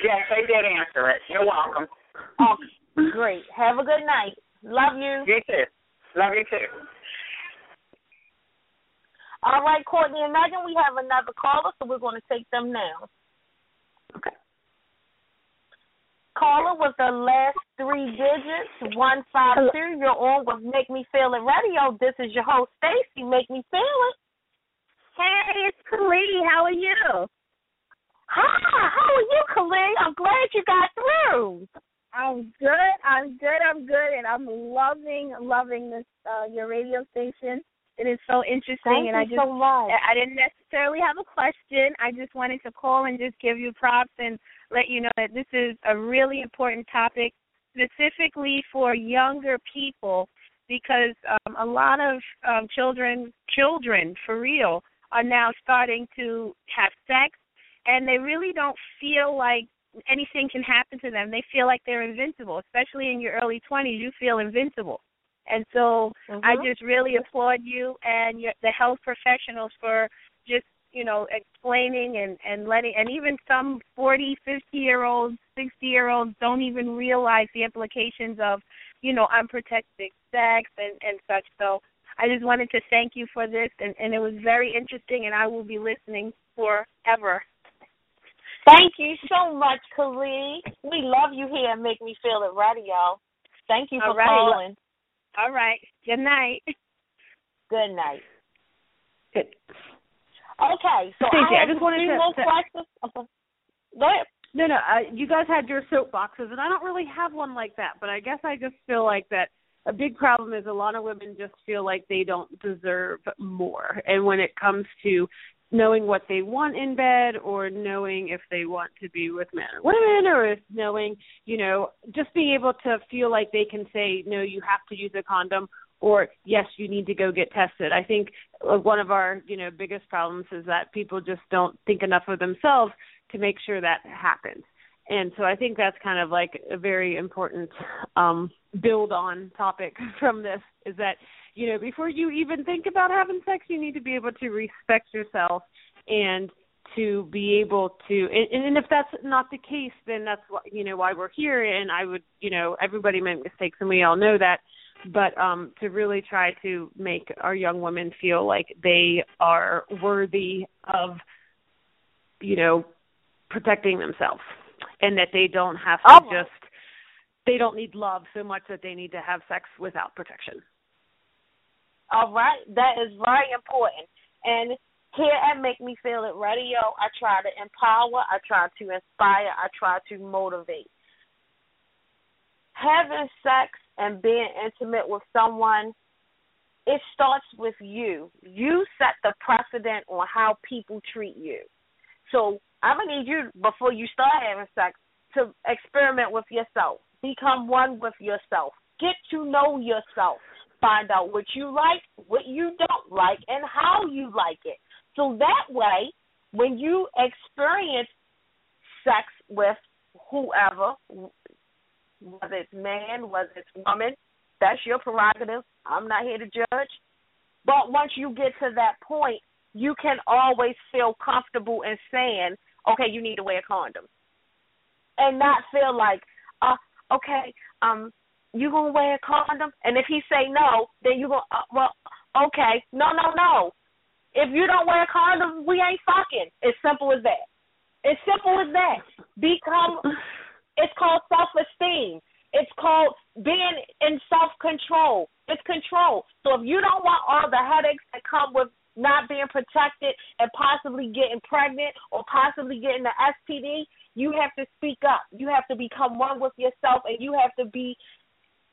Yes, they did answer it. You're welcome. Oh, great. Have a good night. Love you. You too. Love you too. All right, Courtney and Megan, we have another caller, so we're going to take them now. Okay. Caller with the last three digits, one five two. You're on with Make Me Feel It Radio. This is your host, Stacy. Make Me Feel It. Hey, it's Khalid. How are you? Hi, how are you, Khalid? I'm glad you got through. I'm good. I'm good. I'm good, and I'm loving, loving this uh your radio station. It is so interesting, Thank and you I just so much. I I didn't necessarily have a question. I just wanted to call and just give you props and let you know that this is a really important topic, specifically for younger people, because um, a lot of um, children, children for real, are now starting to have sex, and they really don't feel like anything can happen to them. They feel like they're invincible, especially in your early 20s. You feel invincible. And so I Mhm. just really applaud you and your, the health professionals for just you know explaining and and letting and even some 40, 50 year olds, 60 year olds don't even realize the implications of you know unprotected sex and and such. So I just wanted to thank you for this and and it was very interesting and I will be listening forever. Thank you so much, Khalid. We love you here and Make Me Feel It Radio. Thank you for All right. calling. All right. Good night. Good night. Good. Okay, so Stacy, I, I just wanted three to- more to- questions. Go ahead. No, no. Uh, you guys had your soapboxes, and I don't really have one like that. But I guess I just feel like that a big problem is a lot of women just feel like they don't deserve more. And when it comes to knowing what they want in bed, or knowing if they want to be with men or women, or if knowing, you know, just being able to feel like they can say, no, you have to use a condom, or yes, you need to go get tested. I think uh, one of our, you know, biggest problems is that people just don't think enough of themselves to make sure that happens. And so I think that's kind of like a very important um build on topic from this is that, you know, before you even think about having sex, you need to be able to respect yourself and to be able to and, and if that's not the case then that's why you know why we're here and I would you know everybody makes mistakes and we all know that but um to really try to make our young women feel like they are worthy of you know protecting themselves and that they don't have to Oh. just they don't need love so much that they need to have sex without protection. All right, that is very important. And here at Make Me Feel It Radio, I try to empower, I try to inspire, I try to motivate. Having sex and being intimate with someone, it starts with you. You set the precedent on how people treat you. So I'm gonna need you before you start having sex to experiment with yourself. Become one with yourself. Get to know yourself. Find out what you like, what you don't like, and how you like it. So that way, when you experience sex with whoever, whether it's man, whether it's woman, that's your prerogative. I'm not here to judge. But once you get to that point, you can always feel comfortable in saying, okay, you need to wear a condom. And not feel like, uh, okay, um, you gonna wear a condom? And if he say no, then you go, uh, well, okay, no, no, no. If you don't wear a condom, we ain't fucking. It's simple as that. It's simple as that. Become. It's called self-esteem. It's called being in self-control. It's control. So if you don't want all the headaches that come with not being protected and possibly getting pregnant or possibly getting the STD, you have to speak up. You have to become one with yourself and you have to be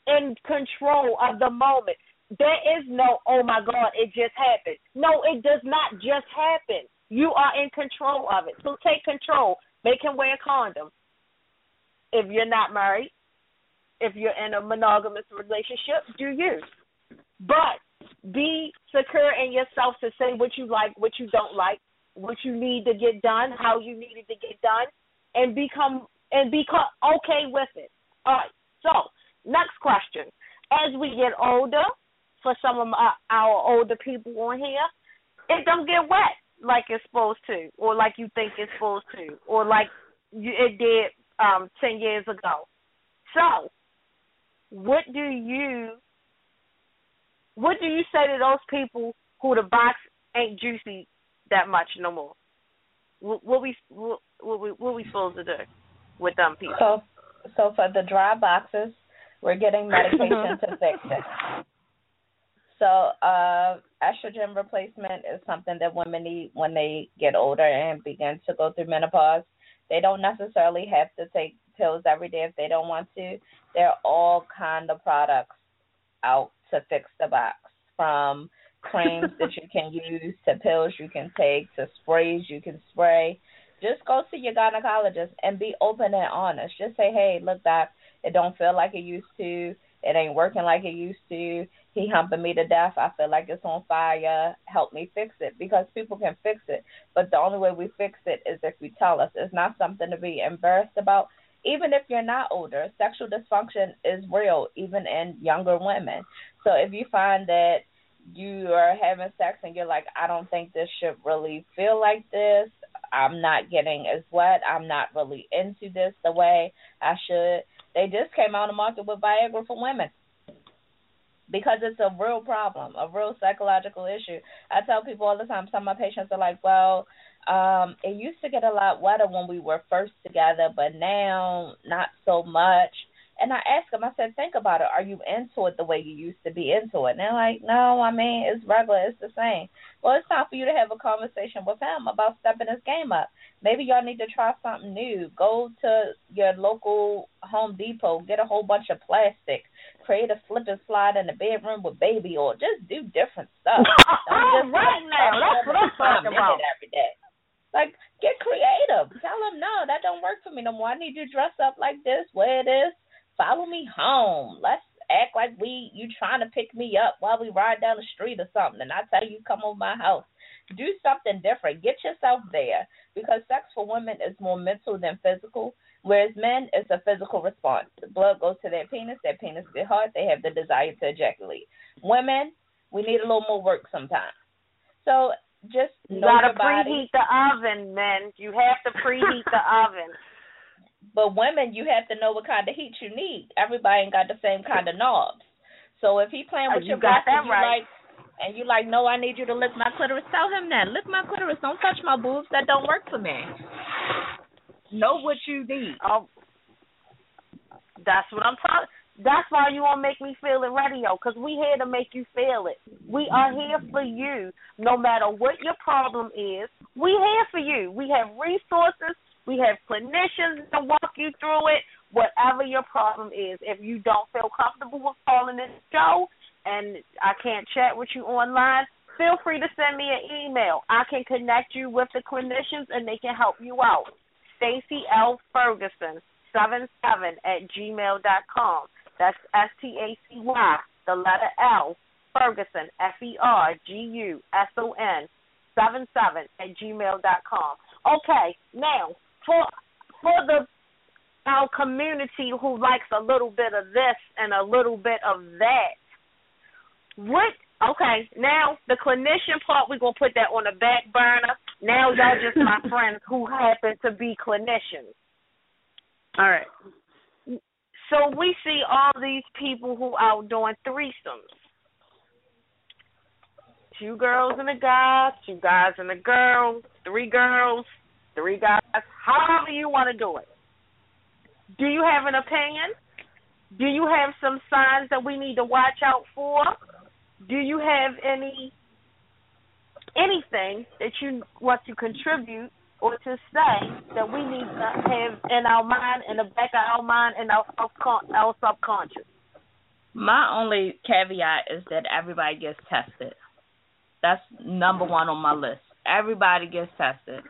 in control of the moment. There is no, oh my God, it just happened. No, it does not just happen. You are in control of it. So take control. Make him wear a condom. If you're not married, if you're in a monogamous relationship, do you. But be secure in yourself to say what you like, what you don't like, what you need to get done, how you need it to get done, and become and become okay with it. All right. So next question: As we get older, for some of my, our older people on here, it don't get wet like it's supposed to, or like you think it's supposed to, or like you, it did um ten years ago. So, what do you what do you say to those people who the box ain't juicy that much no more? What, what we what, what we what we supposed to do with them people? So, so for the dry boxes, we're getting medication to fix it. So, uh, estrogen replacement is something that women need when they get older and begin to go through menopause. They don't necessarily have to take pills every day if they don't want to. There are all kind of products out to fix the box, from creams that you can use to pills you can take to sprays you can spray. Just go to your gynecologist and be open and honest. Just say, hey, look, doc, it don't feel like it used to. It ain't working like it used to. He humping me to death. I feel like it's on fire. Help me fix it because people can fix it. But the only way we fix it is if you tell us. It's not something to be embarrassed about. Even if you're not older, sexual dysfunction is real, even in younger women. So if you find that you are having sex and you're like, I don't think this should really feel like this. I'm not getting as wet. I'm not really into this the way I should. They just came out on the market with Viagra for women because it's a real problem, a real psychological issue. I tell people all the time, some of my patients are like, well, um, it used to get a lot wetter when we were first together, but now not so much. And I asked them, I said, think about it. Are you into it the way you used to be into it? And they're like, no, I mean, it's regular. It's the same. Well, it's time for you to have a conversation with him about stepping his game up. Maybe y'all need to try something new. Go to your local Home Depot, get a whole bunch of plastic, create a slip and slide in the bedroom with baby oil. Just do different stuff. Don't just right now, that's what I'm talking about. Every day. Like, get creative. Tell him, no, that don't work for me no more. I need you to dress up like this, wear this, follow me home. Let's act like we you trying to pick me up while we ride down the street or something and I tell you come over my house. Do something different. Get yourself there. Because sex for women is more mental than physical. Whereas men it's a physical response. The blood goes to their penis, their penis get hard, they have the desire to ejaculate. Women, we need a little more work sometimes. So just You gotta preheat the oven, men. You have to preheat the oven. But women, you have to know what kind of heat you need. Everybody ain't got the same kind of knobs. So if he playing Oh, with you your got breast you right. like, and you like, no, I need you to lick my clitoris. Tell him that. Lick my clitoris. Don't touch my boobs. That don't work for me. Know what you need. Oh, that's what I'm talking. That's why you won't make me feel it radio, because we here to make you feel it. We are here for you, no matter what your problem is. We here for you. We have resources. We have clinicians to walk you through it. Whatever your problem is, if you don't feel comfortable with calling this show, and I can't chat with you online, feel free to send me an email. I can connect you with the clinicians, and they can help you out. Stacy L. Ferguson, seven seven at gmail dot com. That's S T A C Y, the letter L, Ferguson, F E R G U S O N, seven seven at gmail dot com. Okay, now for for the our community who likes a little bit of this and a little bit of that. What okay, now the clinician part we're gonna put that on the back burner. Now y'all just my friends who happen to be clinicians. All right. So we see all these people who out doing threesomes. Two girls and a guy, two guys and a girl, three girls, three guys, however you want to do it. Do you have an opinion? Do you have some signs that we need to watch out for? Do you have any anything that you want to contribute or to say that we need to have in our mind, in the back of our mind, in our our subconscious? My only caveat is that everybody gets tested. That's number one on my list. Everybody gets tested.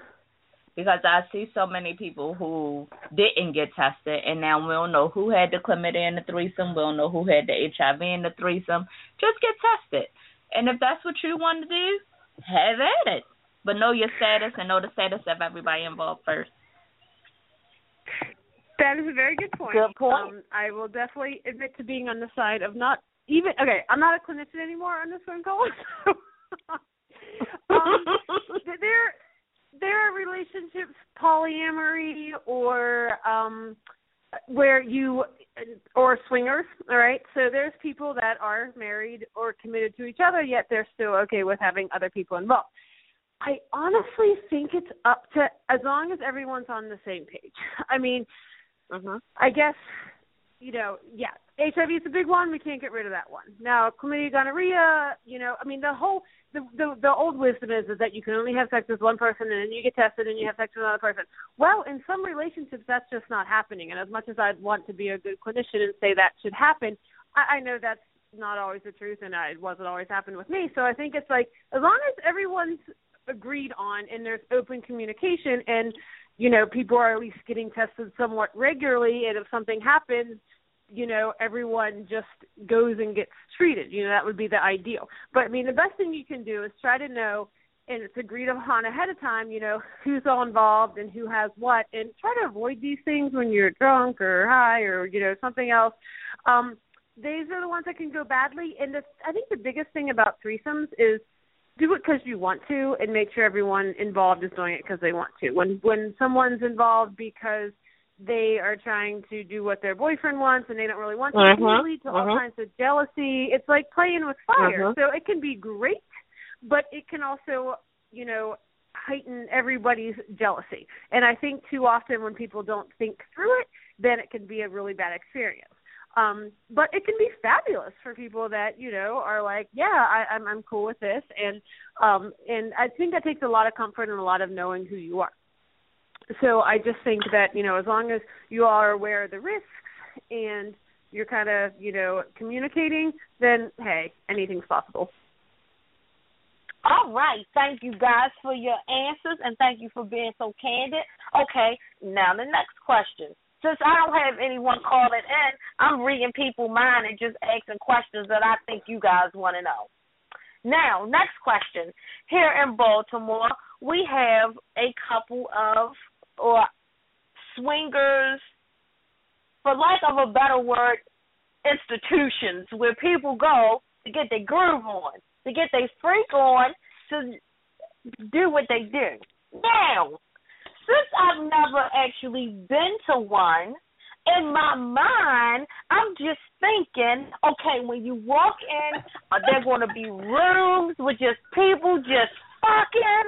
Because I see so many people who didn't get tested, and now we don't know who had the chlamydia in the threesome. We don't know who had the HIV in the threesome. Just get tested. And if that's what you want to do, have at it. But know your status and know the status of everybody involved first. That is a very good point. Good point. Um, I will definitely admit to being on the side of not even okay. I'm not a clinician anymore on this phone call. Um, there, there are relationships, polyamory, or um, where you or swingers. All right. So there's people that are married or committed to each other, yet they're still okay with having other people involved. I honestly think it's up to as long as everyone's on the same page. I mean, Mhm. I guess you know, yeah, HIV is a big one. We can't get rid of that one. Now, chlamydia, gonorrhea, you know, I mean, the whole the the, the old wisdom is, is that you can only have sex with one person and then you get tested and you have sex with another person. Well, in some relationships, that's just not happening. And as much as I'd want to be a good clinician and say that should happen, I, I know that's not always the truth, and it wasn't always happened with me. So I think it's like as long as everyone's agreed on and there's open communication and you know people are at least getting tested somewhat regularly and if something happens you know everyone just goes and gets treated. You know that would be the ideal. But i mean the best thing you can do is try to know and it's agreed upon ahead of time you know who's all involved and who has what and try to avoid these things when you're drunk or high or you know something else. Um these are the ones that can go badly and the, i think the biggest thing about threesomes is do it because you want to and make sure everyone involved is doing it because they want to. When when someone's involved because they are trying to do what their boyfriend wants and they don't really want to it Mhm, can lead to all mhm. kinds of jealousy it's like playing with fire Mhm. so it can be great but it can also you know heighten everybody's jealousy and i think too often when people don't think through it then it can be a really bad experience Um, but it can be fabulous for people that you know are like, yeah, I, I'm I'm cool with this, and um, and I think that takes a lot of comfort and a lot of knowing who you are. So I just think that you know as long as you are aware of the risks and you're kind of you know communicating, then hey, anything's possible. All right. Thank you guys for your answers and thank you for being so candid. Okay, now the next question since I don't have anyone calling in, I'm reading people's mind and just asking questions that I think you guys want to know. Now, next question. Here in Baltimore, we have a couple of or swingers, for lack of a better word, institutions where people go to get their groove on, to get their freak on, to do what they do. Now, since I've never actually been to one, in my mind, I'm just thinking, okay, when you walk in, are there going to be rooms with just people just fucking?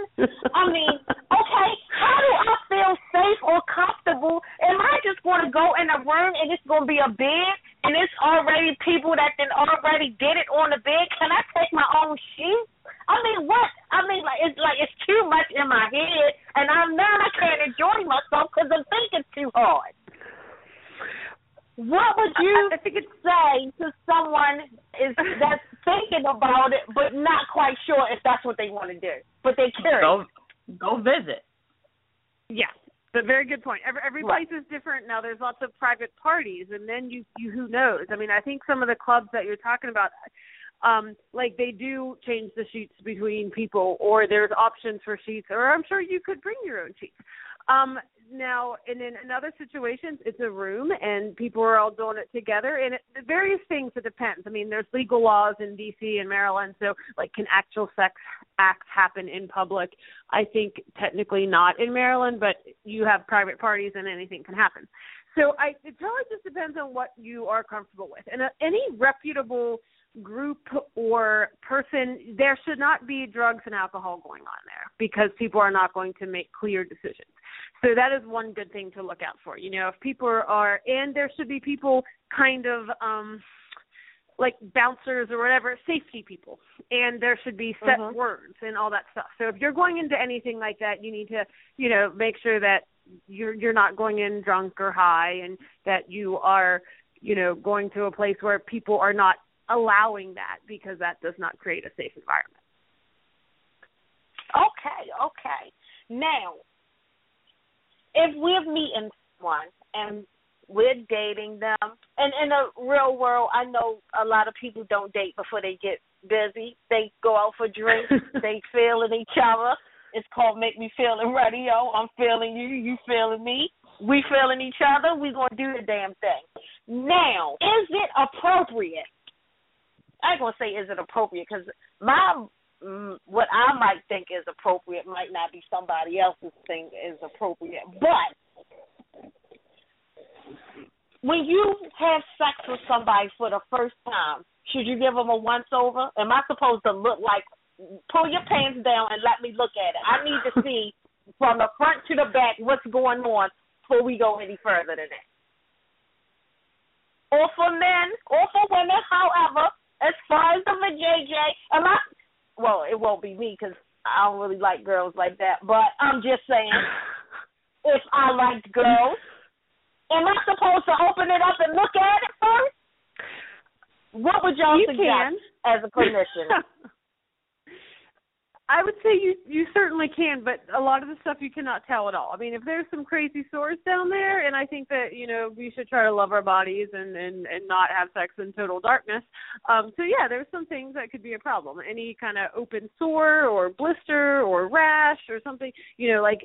I mean, okay, how do I feel safe or comfortable? Am I just going to go in a room and it's going to be a bed and it's already people that then already did it on the bed? Can I take my own sheets? I mean, what? I mean, like it's like it's too much in my head, and I'm now I can't enjoy myself because I'm thinking too hard. What would you I, I think say to someone is that's thinking about it but not quite sure if that's what they want to do, but they're curious? Go, go visit. Yeah, but very good point. Every every right. place is different. Now there's lots of private parties, and then you you who knows? I mean, I think some of the clubs that you're talking about um like they do change the sheets between people or there's options for sheets or I'm sure you could bring your own sheets. Um now and in another situations it's a room and people are all doing it together and it various things it depends. I mean there's legal laws in DC and Maryland so like can actual sex acts happen in public? I think technically not in Maryland but you have private parties and anything can happen. So I it totally just depends on what you are comfortable with. And uh, any reputable group or person, there should not be drugs and alcohol going on there because people are not going to make clear decisions. So that is one good thing to look out for. You know, if people are, and there should be people kind of, um, like bouncers or whatever, safety people, and there should be set mm-hmm. words and all that stuff. So if you're going into anything like that, you need to, you know, make sure that you're you're not going in drunk or high, and that you are, you know, going to a place where people are not allowing that because that does not create a safe environment. Okay, okay. Now, if we're meeting someone and we're dating them, and in the real world, I know a lot of people don't date before they get busy. They go out for drinks, they feeling each other. It's called Make Me Feel It Radio. I'm feeling you, you feeling me. We feeling each other. We gonna do the damn thing. Now, is it appropriate I ain't gonna say is it appropriate because my mm, what I might think is appropriate might not be somebody else's thing is appropriate. But when you have sex with somebody for the first time, should you give them a once over? Am I supposed to look like pull your pants down and let me look at it? I need to see from the front to the back what's going on before we go any further than that. Or for men, or for women, however, as far as the JJ, am I? Well, it won't be me because I don't really like girls like that. But I'm just saying, if I liked girls, am I supposed to open it up and look at it first? What would y'all you suggest can. as a clinician? I would say you you certainly can, but a lot of the stuff you cannot tell at all. I mean, if there's some crazy sores down there, and I think that you know we should try to love our bodies and and and not have sex in total darkness. Um, so yeah, there's some things that could be a problem. Any kind of open sore or blister or rash or something, you know, like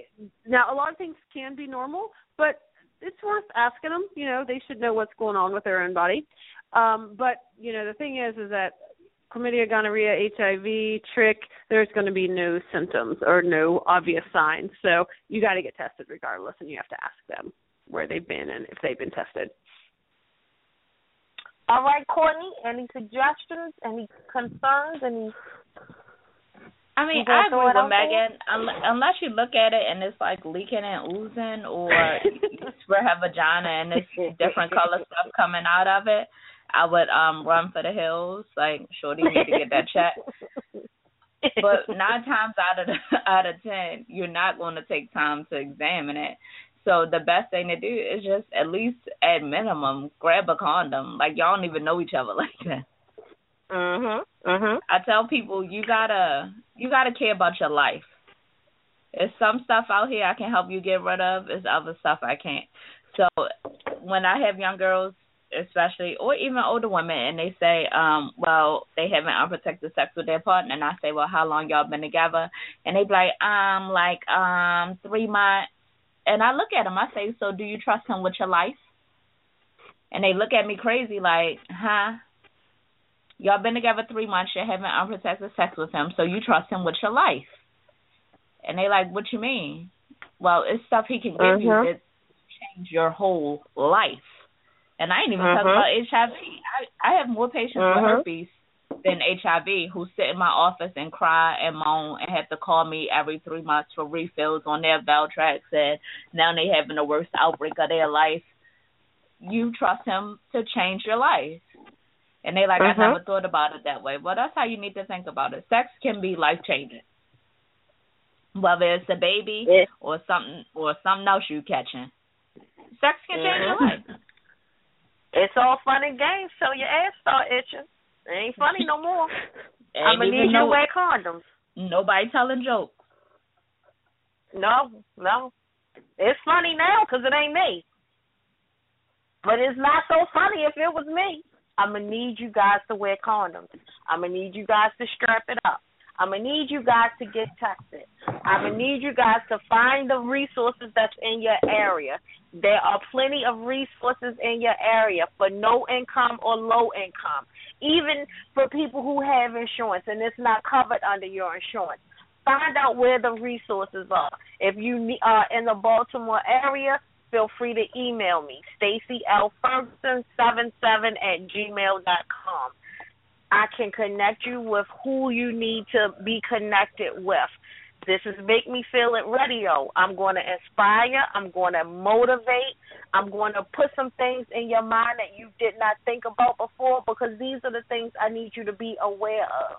now a lot of things can be normal, but it's worth asking them. You know, they should know what's going on with their own body. Um, but you know, the thing is, is that chlamydia, gonorrhea, HIV, trich, there's going to be no symptoms or no obvious signs. So you got to get tested regardless, and you have to ask them where they've been and if they've been tested. All right, Courtney, any suggestions, any concerns, any I mean, You gonna I agree with? Megan. Unless, unless you look at it and it's like leaking and oozing, or you swear her vagina and it's different color stuff coming out of it, I would um run for the hills. Like, shorty, you need to get that checked. But nine times out of the, out of ten, you're not going to take time to examine it. So the best thing to do is just at least at minimum grab a condom. Like y'all don't even know each other like that. Mhm. Mhm. I tell people you gotta you gotta care about your life. There's some stuff out here I can help you get rid of. There's other stuff I can't. So when I have young girls, especially or even older women, and they say, um, well, they haven't unprotected sex with their partner, and I say, well, how long y'all been together? And they be like, um, like um, three months. And I look at them. I say, so do you trust him with your life? And they look at me crazy, like, huh? Y'all been together three months. you haven't unprotected sex with him, so you trust him with your life. And they like, what you mean? Well, it's stuff he can give you Mhm. that change your whole life. And I ain't even talking Mhm. about HIV. I I have more patients Mhm. with herpes than HIV who sit in my office and cry and moan and have to call me every three months for refills on their Valtrex and now they having the worst outbreak of their life. You trust him to change your life. And they like, Mhm. I never thought about it that way. Well, that's how you need to think about it. Sex can be life changing. Whether it's a baby Yeah. or something or something else you catching. Sex can change your Mhm. life. It's all fun and games till your ass start itching. It ain't funny no more. I'm gonna need you to wear condoms. Nobody telling jokes. No, no. It's funny now 'cause it ain't me. But it's not so funny if it was me. I'm to need you guys to wear condoms. I'm to need you guys to strap it up. I'm to need you guys to get tested. I'm to need you guys to find the resources that's in your area. There are plenty of resources in your area for no income or low income, even for people who have insurance and it's not covered under your insurance find out where the resources are. If you are uh, in the Baltimore area, feel free to email me, Stacy L Ferguson seven seven at gmail dot com. I can connect you with who you need to be connected with. This is Make Me Feel It Radio. I'm going to inspire. I'm going to motivate. I'm going to put some things in your mind that you did not think about before because these are the things I need you to be aware of.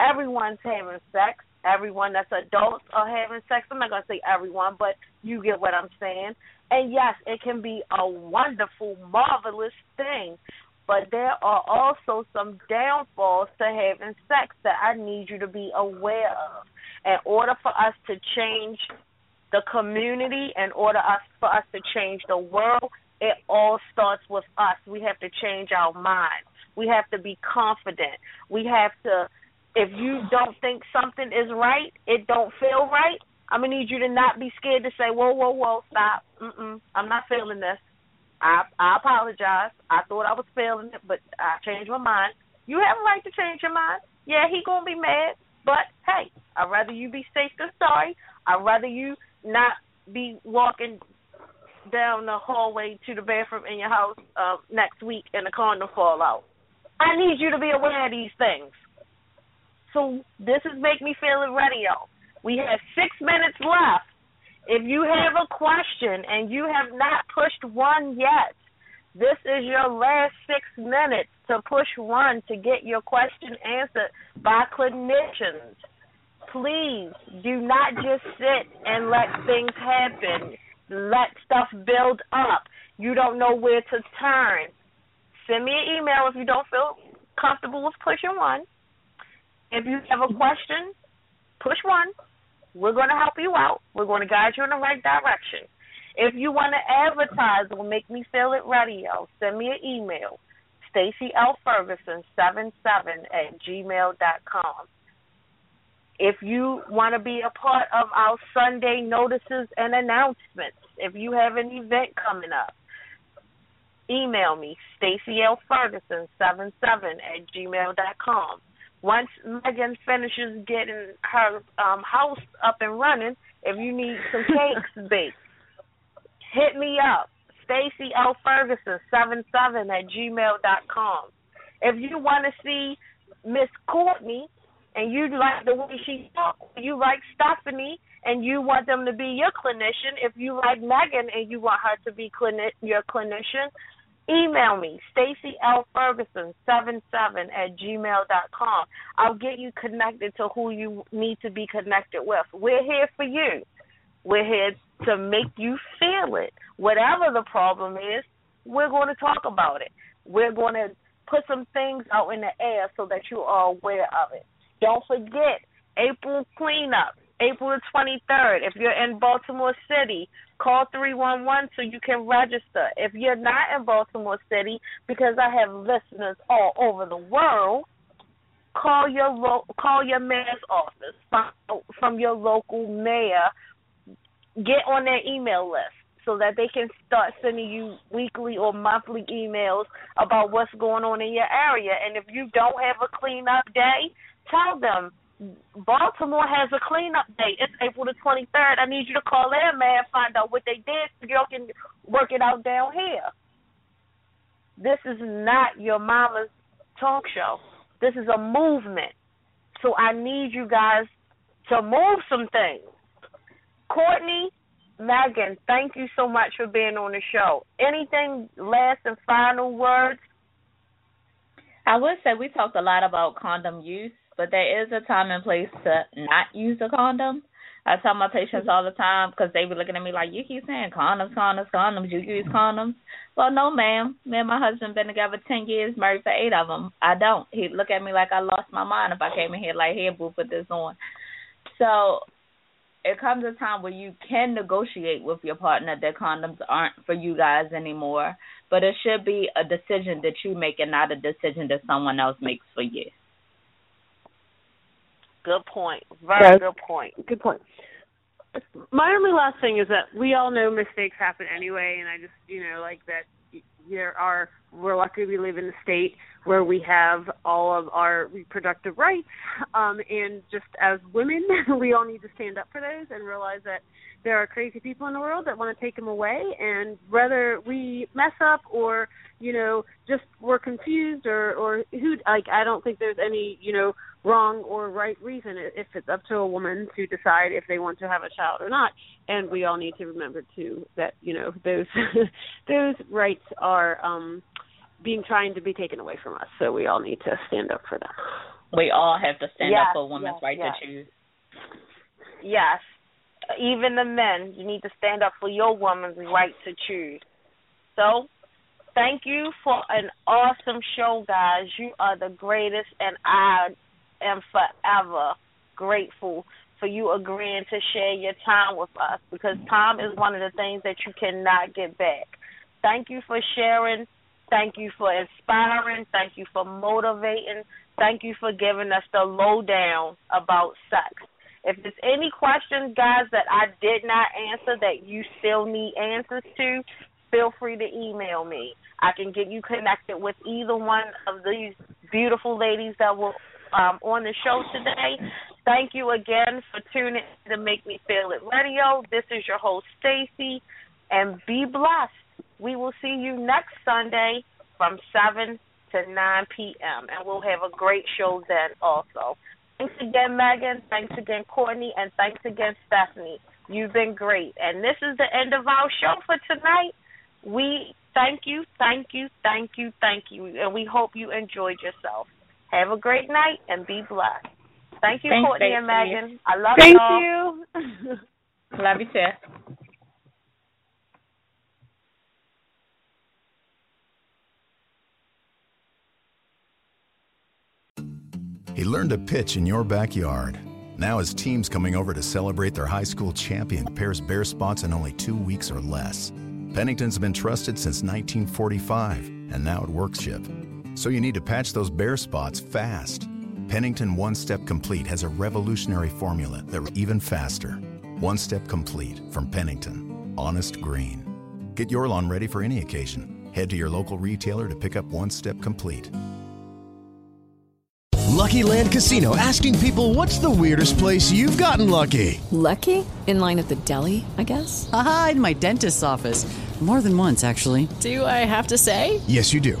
Everyone's having sex. Everyone that's adults are having sex. I'm not going to say everyone, but you get what I'm saying. And yes, it can be a wonderful, marvelous thing. But there are also some downfalls to having sex that I need you to be aware of. In order for us to change the community, in order us for us to change the world, it all starts with us. We have to change our minds. We have to be confident. We have to if you don't think something is right, it don't feel right, I'm gonna need you to not be scared to say, "Whoa, whoa, whoa, stop! Mm-mm, I'm not feeling this. I I apologize. I thought I was feeling it, but I changed my mind. You have a right to change your mind. Yeah, he gonna be mad, but hey, I'd rather you be safe than sorry. I'd rather you not be walking down the hallway to the bathroom in your house uh, next week and the condom fall out. I need you to be aware of these things. So this is Make Me Feel It Radio. We have six minutes left. If you have a question and you have not pushed one yet, this is your last six minutes to push one to get your question answered by clinicians. Please do not just sit and let things happen. Let stuff build up. You don't know where to turn. Send me an email if you don't feel comfortable with pushing one. If you have a question, push one. We're going to help you out. We're going to guide you in the right direction. If you want to advertise or make me feel it radio, send me an email, Stacy L. Ferguson 77 at gmail dot com. If you want to be a part of our Sunday notices and announcements, if you have an event coming up, email me, Stacy L. Ferguson 77 at gmail dot com. Once Megan finishes getting her um, house up and running, if you need some cakes baked, hit me up. Stacy L. Ferguson, seven seven at gmail dot com. If you want to see Miss Courtney and you like the way she talks, you like Stephanie and you want them to be your clinician, if you like Megan and you want her to be your clinician, email me, Stacy L. Ferguson, seven seven at gmail dot com. I'll get you connected to who you need to be connected with. We're here for you. We're here to make you feel it. Whatever the problem is, we're going to talk about it. We're going to put some things out in the air so that you are aware of it. Don't forget April cleanup, April the 23rd. If you're in Baltimore City, call 311 so you can register. If you're not in Baltimore City, because I have listeners all over the world, call your lo- call your mayor's office from, from your local mayor. Get on their email list so that they can start sending you weekly or monthly emails about what's going on in your area. And if you don't have a cleanup day, tell them Baltimore has a cleanup day. It's April the 23rd. I need you to call their man, find out what they did so y'all can work it out down here. This is not your mama's talk show. This is a movement. So I need you guys to move some things. Courtney, Megan, thank you so much for being on the show. Anything last and final words? I would say we talked a lot about condom use, but there is a time and place to not use a condom. I tell my patients all the time because they be looking at me like, you keep saying condoms, condoms, condoms. You use condoms? Well, no, ma'am. Me and my husband been together ten years, married for eight of them. I don't. He'd look at me like I lost my mind if I came in here like, here, boo, put this on. So it comes a time where you can negotiate with your partner that condoms aren't for you guys anymore, but it should be a decision that you make and not a decision that someone else makes for you. Good point. Very Yes. good point. Good point. My only last thing is that we all know mistakes happen anyway, and I just you know like that there are we're lucky we live in a state where we have all of our reproductive rights, um, and just as women, we all need to stand up for those and realize that there are crazy people in the world that want to take them away, and whether we mess up or you know just we're confused or or who like I don't think there's any you know wrong or right reason if it's up to a woman to decide if they want to have a child or not and we all need to remember too that you know those those rights are um being trying to be taken away from us so we all need to stand up for them We all have to stand Yes, up for women's yes, right yes. to choose. Yes. Even the men, you need to stand up for your woman's right to choose. So, thank you for an awesome show, guys. You are the greatest, and I am forever grateful for you agreeing to share your time with us because time is one of the things that you cannot get back. Thank you for sharing. Thank you for inspiring. Thank you for motivating. Thank you for giving us the lowdown about sex. If there's any questions, guys, that I did not answer that you still need answers to, feel free to email me. I can get you connected with either one of these beautiful ladies that were um, on the show today. Thank you again for tuning in to Make Me Feel It Radio. This is your host, Stacy, and be blessed. We will see you next Sunday from 7 to 9 p.m., and we'll have a great show then also. Thanks again, Megan. Thanks again, Courtney. And thanks again, Stephanie. You've been great. And this is the end of our show for tonight. We thank you, thank you, thank you, thank you. And we hope you enjoyed yourself. Have a great night and be blessed. Thank you, Thanks, Courtney and Stacy. Megan. I love thank y'all. you Love you too. He learned to pitch in your backyard. Now his team's coming over to celebrate their high school champion pairs bare spots in only two weeks or less. Pennington's been trusted since 1945, and now it works ship. So you need to patch those bare spots fast. Pennington One Step Complete has a revolutionary formula that even faster. One Step Complete from Pennington. Honest green. Get your lawn ready for any occasion. Head to your local retailer to pick up One Step Complete. Lucky Land Casino asking people what's the weirdest place you've gotten lucky? Lucky? In line at the deli, I guess? Aha, in my dentist's office. More than once, actually. Do I have to say? Yes, you do.